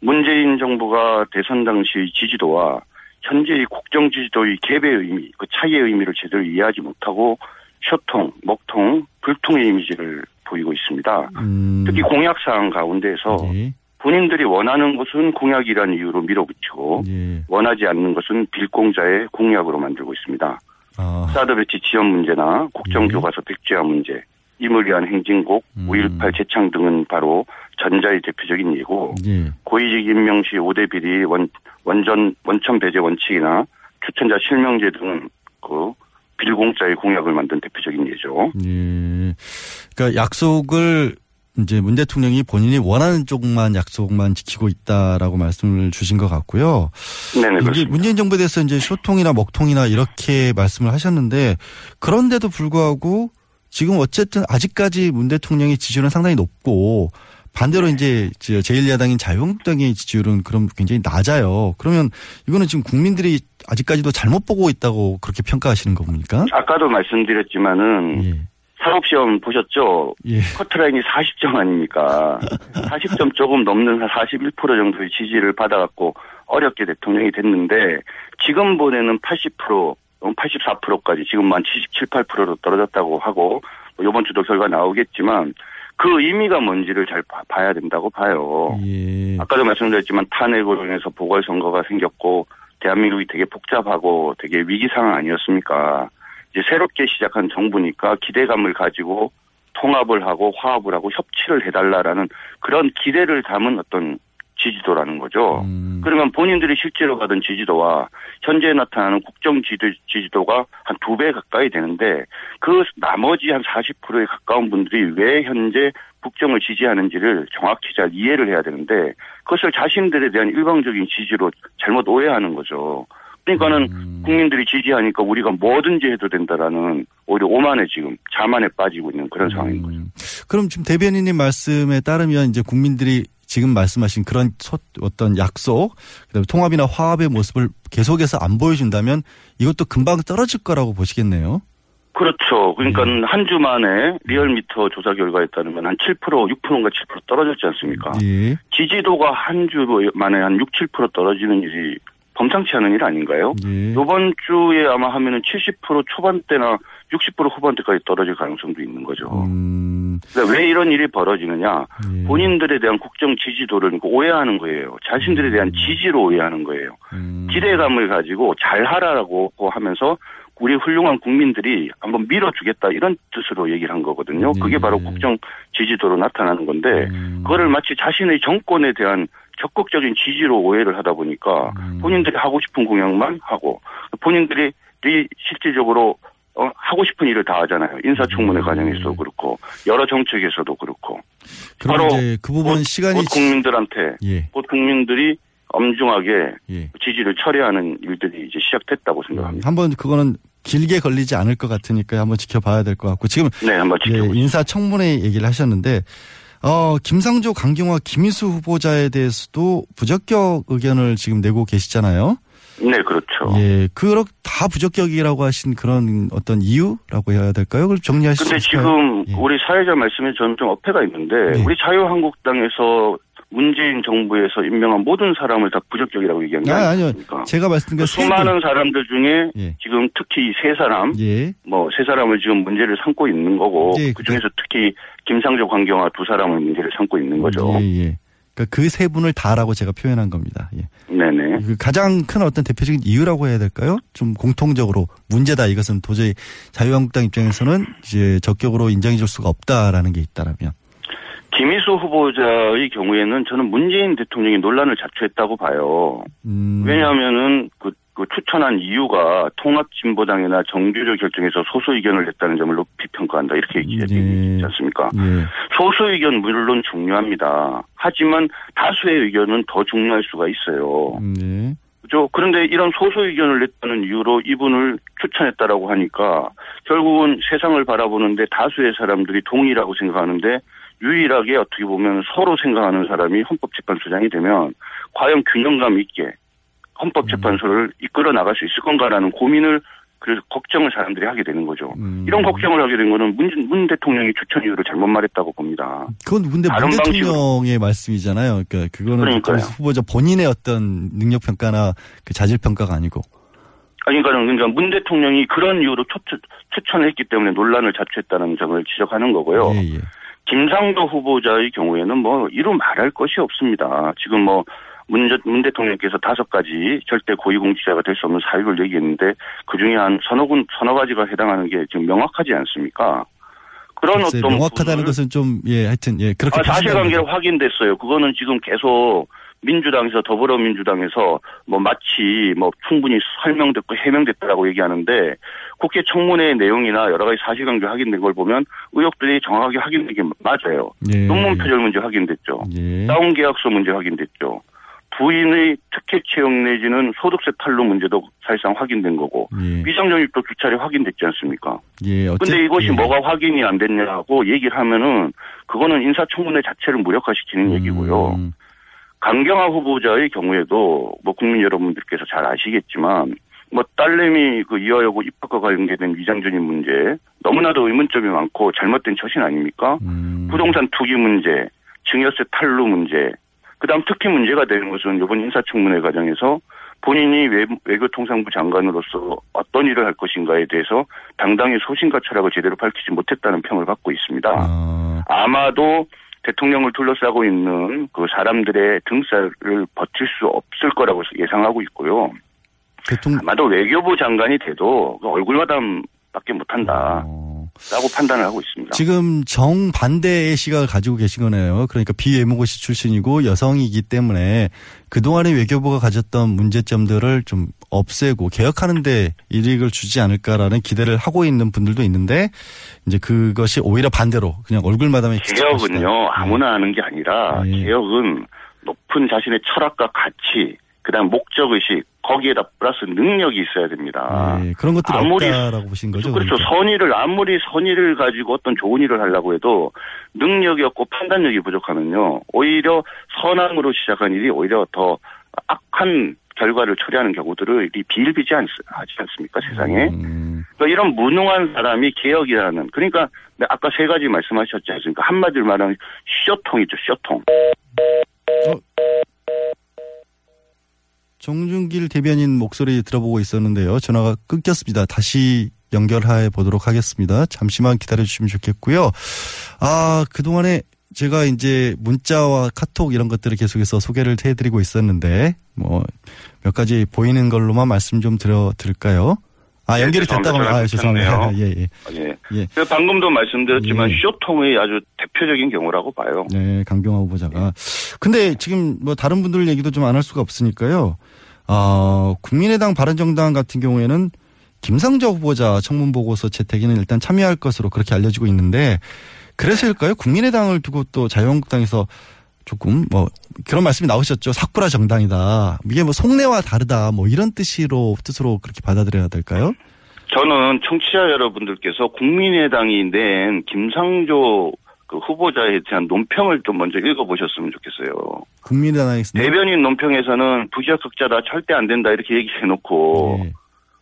S7: 문재인 정부가 대선 당시의 지지도와 현재의 국정 지지도의 갭의 의미, 그 차이의 의미를 제대로 이해하지 못하고 쇼통, 먹통, 불통의 이미지를 보이고 있습니다.
S4: 음,
S7: 특히 공약 사항 가운데에서
S4: 예.
S7: 본인들이 원하는 것은 공약이라는 이유로 밀어붙이고
S4: 예.
S7: 원하지 않는 것은 빌공자의 공약으로 만들고 있습니다.
S4: 아,
S7: 사드 배치 지원 문제나 국정교과서 백지화 문제, 임을 위한 행진곡,
S4: 음.
S7: 5.18 재창 등은 바로 전자의 대표적인 예고
S4: 예.
S7: 고위직 임명 시 5대 비리 원, 원전, 원천 배제 원칙이나 추천자 실명제 등은 그 빌공자의 공약을 만든 대표적인 예죠.
S4: 예. 그러니까 약속을 이제 문 대통령이 본인이 원하는 쪽만 약속만 지키고 있다라고 말씀을 주신 것 같고요.
S7: 네네,
S4: 이게
S7: 그렇습니다.
S4: 문재인 정부에 대해서 이제 쇼통이나 먹통이나 이렇게 말씀을 하셨는데 그런데도 불구하고 지금 어쨌든 아직까지 문 대통령의 지지율은 상당히 높고 반대로 이제 저 제1야당인 자유한국당의 지지율은 그럼 굉장히 낮아요. 그러면 이거는 지금 국민들이 아직까지도 잘못 보고 있다고 그렇게 평가하시는 겁니까?
S7: 아까도 말씀드렸지만은 사법시험 보셨죠?
S4: 예.
S7: 커트라인이 40점 아닙니까? 40점 조금 넘는 한41% 정도의 지지를 받아갖고 어렵게 대통령이 됐는데 지금 보내는 80% 84%까지 지금 한 77, 8%로 떨어졌다고 하고 뭐 이번 주도 결과 나오겠지만 그 의미가 뭔지를 잘 봐- 봐야 된다고 봐요.
S4: 예.
S7: 아까도 말씀드렸지만 탄핵으로 인해서 보궐선거가 생겼고 대한민국이 되게 복잡하고 되게 위기 상황 아니었습니까? 이제 새롭게 시작한 정부니까 기대감을 가지고 통합을 하고 화합을 하고 협치를 해달라라는 그런 기대를 담은 어떤 지지도라는 거죠.
S4: 음.
S7: 그러면 본인들이 실제로 받은 지지도와 현재 나타나는 국정 지지도, 지지도가 한 두 배 가까이 되는데 그 나머지 한 40%에 가까운 분들이 왜 현재 국정을 지지하는지를 정확히 잘 이해를 해야 되는데 그것을 자신들에 대한 일방적인 지지로 잘못 오해하는 거죠. 그러니까는 국민들이 지지하니까 우리가 뭐든지 해도 된다라는 오히려 오만에 지금 자만에 빠지고 있는 그런 상황인 거죠.
S4: 그럼 지금 대변인님 말씀에 따르면 이제 국민들이 지금 말씀하신 그런 소- 어떤 약속, 그다음에 통합이나 화합의 모습을 계속해서 안 보여준다면 이것도 금방 떨어질 거라고 보시겠네요.
S7: 그렇죠. 그러니까 한주 만에 리얼미터 조사 결과에 따르면 한 7%, 6%인가 7% 떨어졌지 않습니까?
S4: 예.
S7: 지지도가 한 주 만에 한 6, 7% 떨어지는 일이 범상치 않은 일 아닌가요?
S4: 예.
S7: 이번 주에 아마 하면은 70% 초반대나 60% 후반대까지 떨어질 가능성도 있는 거죠.
S4: 음.
S7: 그러니까 왜 이런 일이 벌어지느냐? 본인들에 대한 국정 지지도를 오해하는 거예요. 자신들에 대한 지지로 오해하는 거예요. 기대감을 가지고 잘하라고 하면서 우리 훌륭한 국민들이 한번 밀어주겠다 이런 뜻으로 얘기를 한 거거든요. 그게 바로 국정 지지도로 나타나는 건데 그거를 마치 자신의 정권에 대한 적극적인 지지로 오해를 하다 보니까 본인들이 하고 싶은 공약만 하고 본인들이 실질적으로 어, 하고 싶은 일을 다 하잖아요. 인사청문회 과정에서도 그렇고 여러 정책에서도 그렇고 바로
S4: 그 부분
S7: 곧,
S4: 시간이
S7: 곧 국민들한테
S4: 예.
S7: 곧 국민들이 엄중하게
S4: 예.
S7: 지지를 철회하는 일들이 이제 시작됐다고 생각합니다.
S4: 한번 그거는 길게 걸리지 않을 것 같으니까 한번 지켜봐야 될 것 같고 지금
S7: 네, 한번
S4: 예, 인사청문회 얘기를 하셨는데 어, 김상조, 강경화, 김희수 후보자에 대해서도 부적격 의견을 지금 내고 계시잖아요.
S7: 네, 그렇죠.
S4: 예, 그렇 다 부적격이라고 하신 그런 어떤 이유라고 해야 될까요? 그걸 정리하실 수
S7: 근데? 지금 우리 사회자 말씀에 저는 좀 어폐가 있는데
S4: 네.
S7: 우리 자유한국당에서 문재인 정부에서 임명한 모든 사람을 다 부적격이라고 얘기한 게
S4: 아, 아니요.
S7: 아니니까.
S4: 제가 말씀드린 게
S7: 수많은 사람들 중에
S4: 예.
S7: 지금 특히 세 사람,
S4: 예.
S7: 뭐세 사람을 지금 문제를 삼고 있는 거고
S4: 예,
S7: 그 중에서 특히 김상조, 강경화 두 사람을 문제를 삼고 있는 거죠.
S4: 예, 예. 그러니까 그세 분을 다라고 제가 표현한 겁니다. 예.
S7: 네네.
S4: 그 가장 큰 어떤 대표적인 이유라고 해야 될까요? 좀 공통적으로 문제다 이것은 도저히 자유한국당 입장에서는 이제 적격으로 인정해 줄 수가 없다라는 게 있다라면.
S7: 김희수 후보자의 경우에는 저는 문재인 대통령이 논란을 자초했다고 봐요.
S4: 음.
S7: 왜냐하면은 그, 그 추천한 이유가 통합진보당이나 정규조 결정에서 소수 의견을 냈다는 점을 높이 평가한다 이렇게 얘기했지 않습니까?
S4: 예.
S7: 소수 의견 물론 중요합니다. 하지만 다수의 의견은 더 중요할 수가 있어요.
S4: 네.
S7: 그죠? 그런데 이런 소수 의견을 냈다는 이유로 이분을 추천했다라고 하니까 결국은 세상을 바라보는데 다수의 사람들이 동의라고 생각하는데 유일하게 어떻게 보면 서로 생각하는 사람이 헌법재판소장이 되면 과연 균형감 있게 헌법재판소를 이끌어 나갈 수 있을 건가라는 고민을 그래서 걱정을 사람들이 하게 되는 거죠. 이런 걱정을 하게 된 거는 문, 문 대통령이 추천 이유를 잘못 말했다고 봅니다.
S4: 그건 근데 문
S7: 방식으로.
S4: 대통령의 말씀이잖아요. 그러니까 그거는. 후보자 본인의 어떤 능력 평가나 그 자질 평가가 아니고.
S7: 아니, 그러니까, 그러니까 문 대통령이 그런 이유로 추천, 추천을 했기 때문에 논란을 자초했다는 점을 지적하는 거고요.
S4: 예,
S7: 김상도 후보자의 경우에는 뭐 이루 말할 것이 없습니다. 지금 뭐 문, 문 대통령께서 다섯 가지 절대 고위공직자가 될 수 없는 사유를 얘기했는데 그 중에 한 서너 군, 서너 가지가 해당하는 게 지금 명확하지 않습니까? 그런 어떤
S4: 명확하다는 것은 좀 예, 하여튼 예, 그렇게
S7: 아, 사실관계가 확인됐어요. 그거는 지금 계속 민주당에서 더불어민주당에서 뭐 마치 뭐 충분히 설명됐고 해명됐다라고 얘기하는데 국회 청문회 내용이나 여러 가지 사실관계 확인된 걸 보면 의혹들이 정확하게 확인된 게 맞아요.
S4: 예.
S7: 논문 표절 문제 확인됐죠.
S4: 예.
S7: 다운 계약서 문제 확인됐죠. 부인의 특혜 채용 내지는 소득세 탈루 문제도 사실상 확인된 거고
S4: 예.
S7: 비상정립도 두 차례 확인됐지 않습니까?
S4: 예, 어째-
S7: 근데 이것이
S4: 예.
S7: 뭐가 확인이 안 됐냐고 얘기를 하면은 그거는 인사청문회 자체를 무력화시키는
S4: 음.
S7: 얘기고요. 강경화 후보자의 경우에도 뭐 국민 여러분들께서 잘 아시겠지만 뭐 딸내미 그 이화여고 입학과 관련된 위장전입 문제 너무나도 의문점이 많고 잘못된 처신 아닙니까?
S4: 음.
S7: 부동산 투기 문제, 증여세 탈루 문제, 그다음 특히 문제가 되는 것은 이번 인사청문회 과정에서 본인이 외, 외교통상부 장관으로서 어떤 일을 할 것인가에 대해서 당당히 소신과 철학을 제대로 밝히지 못했다는 평을 받고 있습니다. 아마도 대통령을 둘러싸고 있는 그 사람들의 등살을 버틸 수 없을 거라고 예상하고 있고요. 아마도 외교부 장관이 돼도 그 얼굴 마담밖에 못한다. 라고 판단을 하고 있습니다.
S4: 지금 정반대의 시각을 가지고 계신 거네요. 그러니까 비외무고시 출신이고 여성이기 때문에 그동안의 외교부가 가졌던 문제점들을 좀 없애고 개혁하는데 이익을 주지 않을까라는 기대를 하고 있는 분들도 있는데 이제 그것이 오히려 반대로 그냥 얼굴 마담에
S7: 개혁은요 아무나 하는 게 아니라 개혁은 높은 자신의 철학과 가치 그다음 목적 의식 거기에다 플러스 능력이 있어야 됩니다.
S4: 예, 그런 것들이
S7: 아무리
S4: 없다라고 보신 거죠.
S7: 그렇죠.
S4: 그러니까.
S7: 선의를 아무리 선의를 가지고 어떤 좋은 일을 하려고 해도 능력이 없고 판단력이 부족하면요. 오히려 선함으로 시작한 일이 오히려 더 악한 결과를 초래하는 경우들을 이 비일비재 않- 하지 않습니까 세상에?
S4: 음.
S7: 그러니까 이런 무능한 사람이 개혁이라는 그러니까 아까 세 가지 말씀하셨지 않습니까? 한마디로 말하면 쇼통이죠 쇼통.
S4: 정준길 대변인 목소리 들어보고 있었는데요. 전화가 끊겼습니다. 다시 연결해 보도록 하겠습니다. 잠시만 기다려 주시면 좋겠고요. 아, 그동안에 제가 이제 문자와 카톡 이런 것들을 계속해서 소개를 해 드리고 있었는데, 뭐, 몇 가지 보이는 걸로만 말씀 좀 드려 드릴까요? 아, 연결이
S7: 네,
S4: 됐다고. 아, 죄송합니다. 예, 예.
S7: 예.
S4: 예.
S7: 제가 방금도 말씀드렸지만
S4: 예.
S7: 쇼통의 아주 대표적인 경우라고 봐요.
S4: 네, 강경화 후보자가. 근데 지금 뭐 다른 분들 얘기도 좀 안 할 수가 없으니까요. 어, 국민의당 바른정당 같은 경우에는 김상조 후보자 청문 보고서 채택에는 일단 참여할 것으로 그렇게 알려지고 있는데 그래서일까요? 국민의당을 두고 또 자유한국당에서 조금 뭐 그런 말씀이 나오셨죠. 사쿠라 정당이다. 이게 뭐 속내와 다르다. 뭐 이런 뜻으로 뜻으로 그렇게 받아들여야 될까요?
S7: 저는 청취자 여러분들께서 국민의당이 낸 김상조 그 후보자에 대한 논평을 좀 먼저 읽어보셨으면 좋겠어요.
S4: 국민의당에서
S7: 대변인 논평에서는 부적격자다 절대 안 된다 이렇게 얘기해놓고
S4: 예.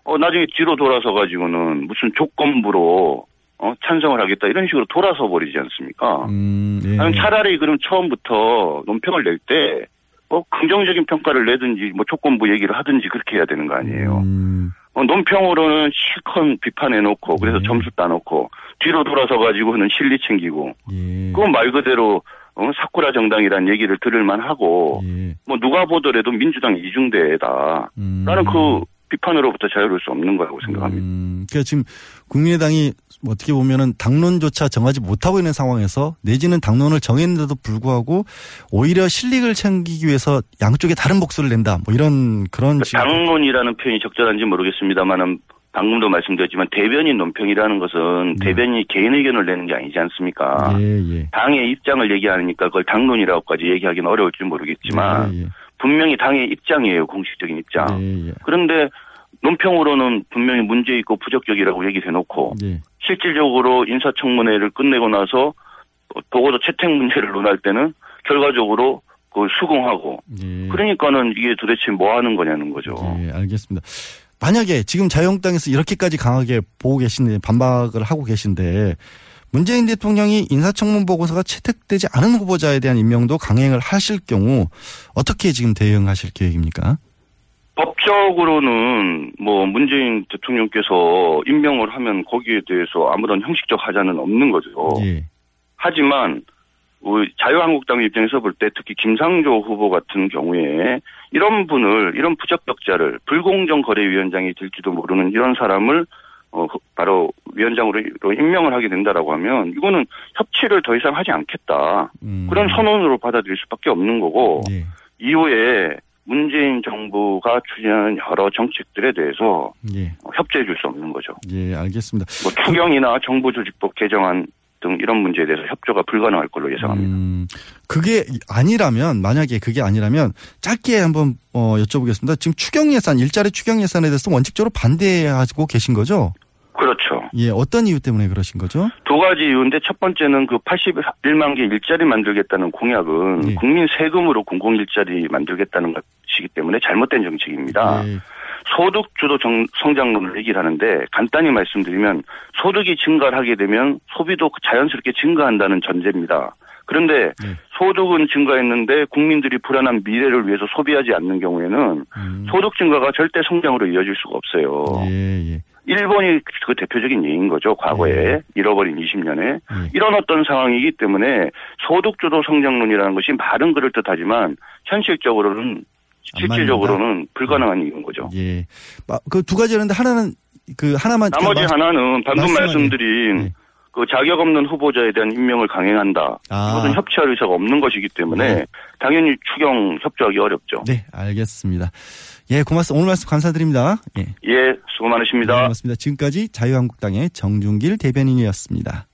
S7: 어 나중에 뒤로 돌아서 가지고는 무슨 조건부로 어 찬성을 하겠다 이런 식으로 돌아서 버리지 않습니까?
S4: 음, 예.
S7: 아니, 차라리 그럼 처음부터 논평을 낼 때, 뭐, 긍정적인 평가를 내든지, 뭐, 조건부 얘기를 하든지 그렇게 해야 되는 거 아니에요.
S4: 음.
S7: 어, 논평으로는 실컷 비판해놓고, 그래서
S4: 네.
S7: 점수 따놓고, 뒤로 돌아서 가지고는 실리 챙기고,
S4: 예.
S7: 그건 말 그대로, 어, 사쿠라 정당이란 얘기를 들을만 하고,
S4: 예.
S7: 뭐, 누가 보더라도 민주당 이중대다.
S4: 음.
S7: 라는 그 비판으로부터 자유로울 수 없는 거라고 생각합니다.
S4: 음, 그러니까 지금 국민의당이 뭐 어떻게 보면은 당론조차 정하지 못하고 있는 상황에서 내지는 당론을 정했는데도 불구하고 오히려 실익을 챙기기 위해서 양쪽에 다른 목소리를 낸다. 뭐 이런 그런
S7: 그
S4: 식의
S7: 당론이라는 표현이 적절한지 모르겠습니다만은 방금도 말씀드렸지만 대변인 논평이라는 것은 대변인이 개인 의견을 내는 게 아니지 않습니까?
S4: 예, 예.
S7: 당의 입장을 얘기하니까 그걸 당론이라고까지 얘기하기는 어려울지 모르겠지만
S4: 예, 예.
S7: 분명히 당의 입장이에요 공식적인 입장.
S4: 예, 예.
S7: 그런데 논평으로는 분명히 문제 있고 부적격이라고 얘기해 놓고
S4: 예.
S7: 실질적으로 인사청문회를 끝내고 나서 보고서 채택 문제를 논할 때는 결과적으로 그걸 수긍하고
S4: 예.
S7: 그러니까는 이게 도대체 뭐 하는 거냐는 거죠.
S4: 예, 알겠습니다. 만약에 지금 자유한국당에서 이렇게까지 강하게 보고 계신데 반박을 하고 계신데 문재인 대통령이 인사청문 보고서가 채택되지 않은 후보자에 대한 임명도 강행을 하실 경우 어떻게 지금 대응하실 계획입니까?
S7: 법적으로는 뭐 문재인 대통령께서 임명을 하면 거기에 대해서 아무런 형식적 하자는 없는 거죠.
S4: 예.
S7: 하지만 우리 자유한국당 입장에서 볼 때 특히 김상조 후보 같은 경우에 이런 분을 이런 부적격자를 불공정 거래위원장이 될지도 모르는 이런 사람을 어 바로 위원장으로 임명을 하게 된다라고 하면 이거는 협치를 더 이상 하지 않겠다 그런 선언으로 받아들일 수밖에 없는 거고
S4: 예.
S7: 이후에 문재인 정부가 추진하는 여러 정책들에 대해서
S4: 예.
S7: 어, 협조해 줄 수 없는 거죠.
S4: 예, 알겠습니다.
S7: 뭐 추경이나 정부 조직법 개정안 등 이런 문제에 대해서 협조가 불가능할 걸로 예상합니다.
S4: 음, 그게 아니라면 만약에 그게 아니라면 짧게 한번 어, 여쭤보겠습니다. 지금 추경 예산 일자리 추경 예산에 대해서 원칙적으로 반대하고 계신 거죠?
S7: 그렇죠.
S4: 예, 어떤 이유 때문에 그러신 거죠?
S7: 두 가지 이유인데 첫 번째는 그 81만 개 일자리 만들겠다는 공약은
S4: 예.
S7: 국민 세금으로 공공 일자리 만들겠다는 것이기 때문에 잘못된 정책입니다.
S4: 예.
S7: 소득 주도 정- 성장론을 얘기를 하는데 간단히 말씀드리면 소득이 증가를 하게 되면 소비도 자연스럽게 증가한다는 전제입니다. 그런데
S4: 네.
S7: 소득은 증가했는데 국민들이 불안한 미래를 위해서 소비하지 않는 경우에는
S4: 음.
S7: 소득 증가가 절대 성장으로 이어질 수가 없어요.
S4: 예, 예.
S7: 일본이 그 대표적인 예인 거죠. 과거에 잃어버린 20년에 이런 어떤 상황이기 때문에 소득주도 성장론이라는 것이 말은 그럴 듯하지만 현실적으로는 실질적으로는 불가능한 일인 거죠.
S4: 예. 그 두 가지였는데 하나는 그 하나만
S7: 나머지
S4: 말-
S7: 하나는 방금. 말씀드린 그 자격 없는 후보자에 대한 임명을 강행한다.
S4: 아.
S7: 이것은 협치할 의사가 없는 것이기 때문에
S4: 네.
S7: 당연히 추경 협조하기 어렵죠.
S4: 네, 알겠습니다. 예, 고맙습니다. 오늘 말씀 감사드립니다. 예.
S7: 예, 수고 많으십니다.
S4: 네, 고맙습니다. 지금까지 자유한국당의 정준길 대변인이었습니다.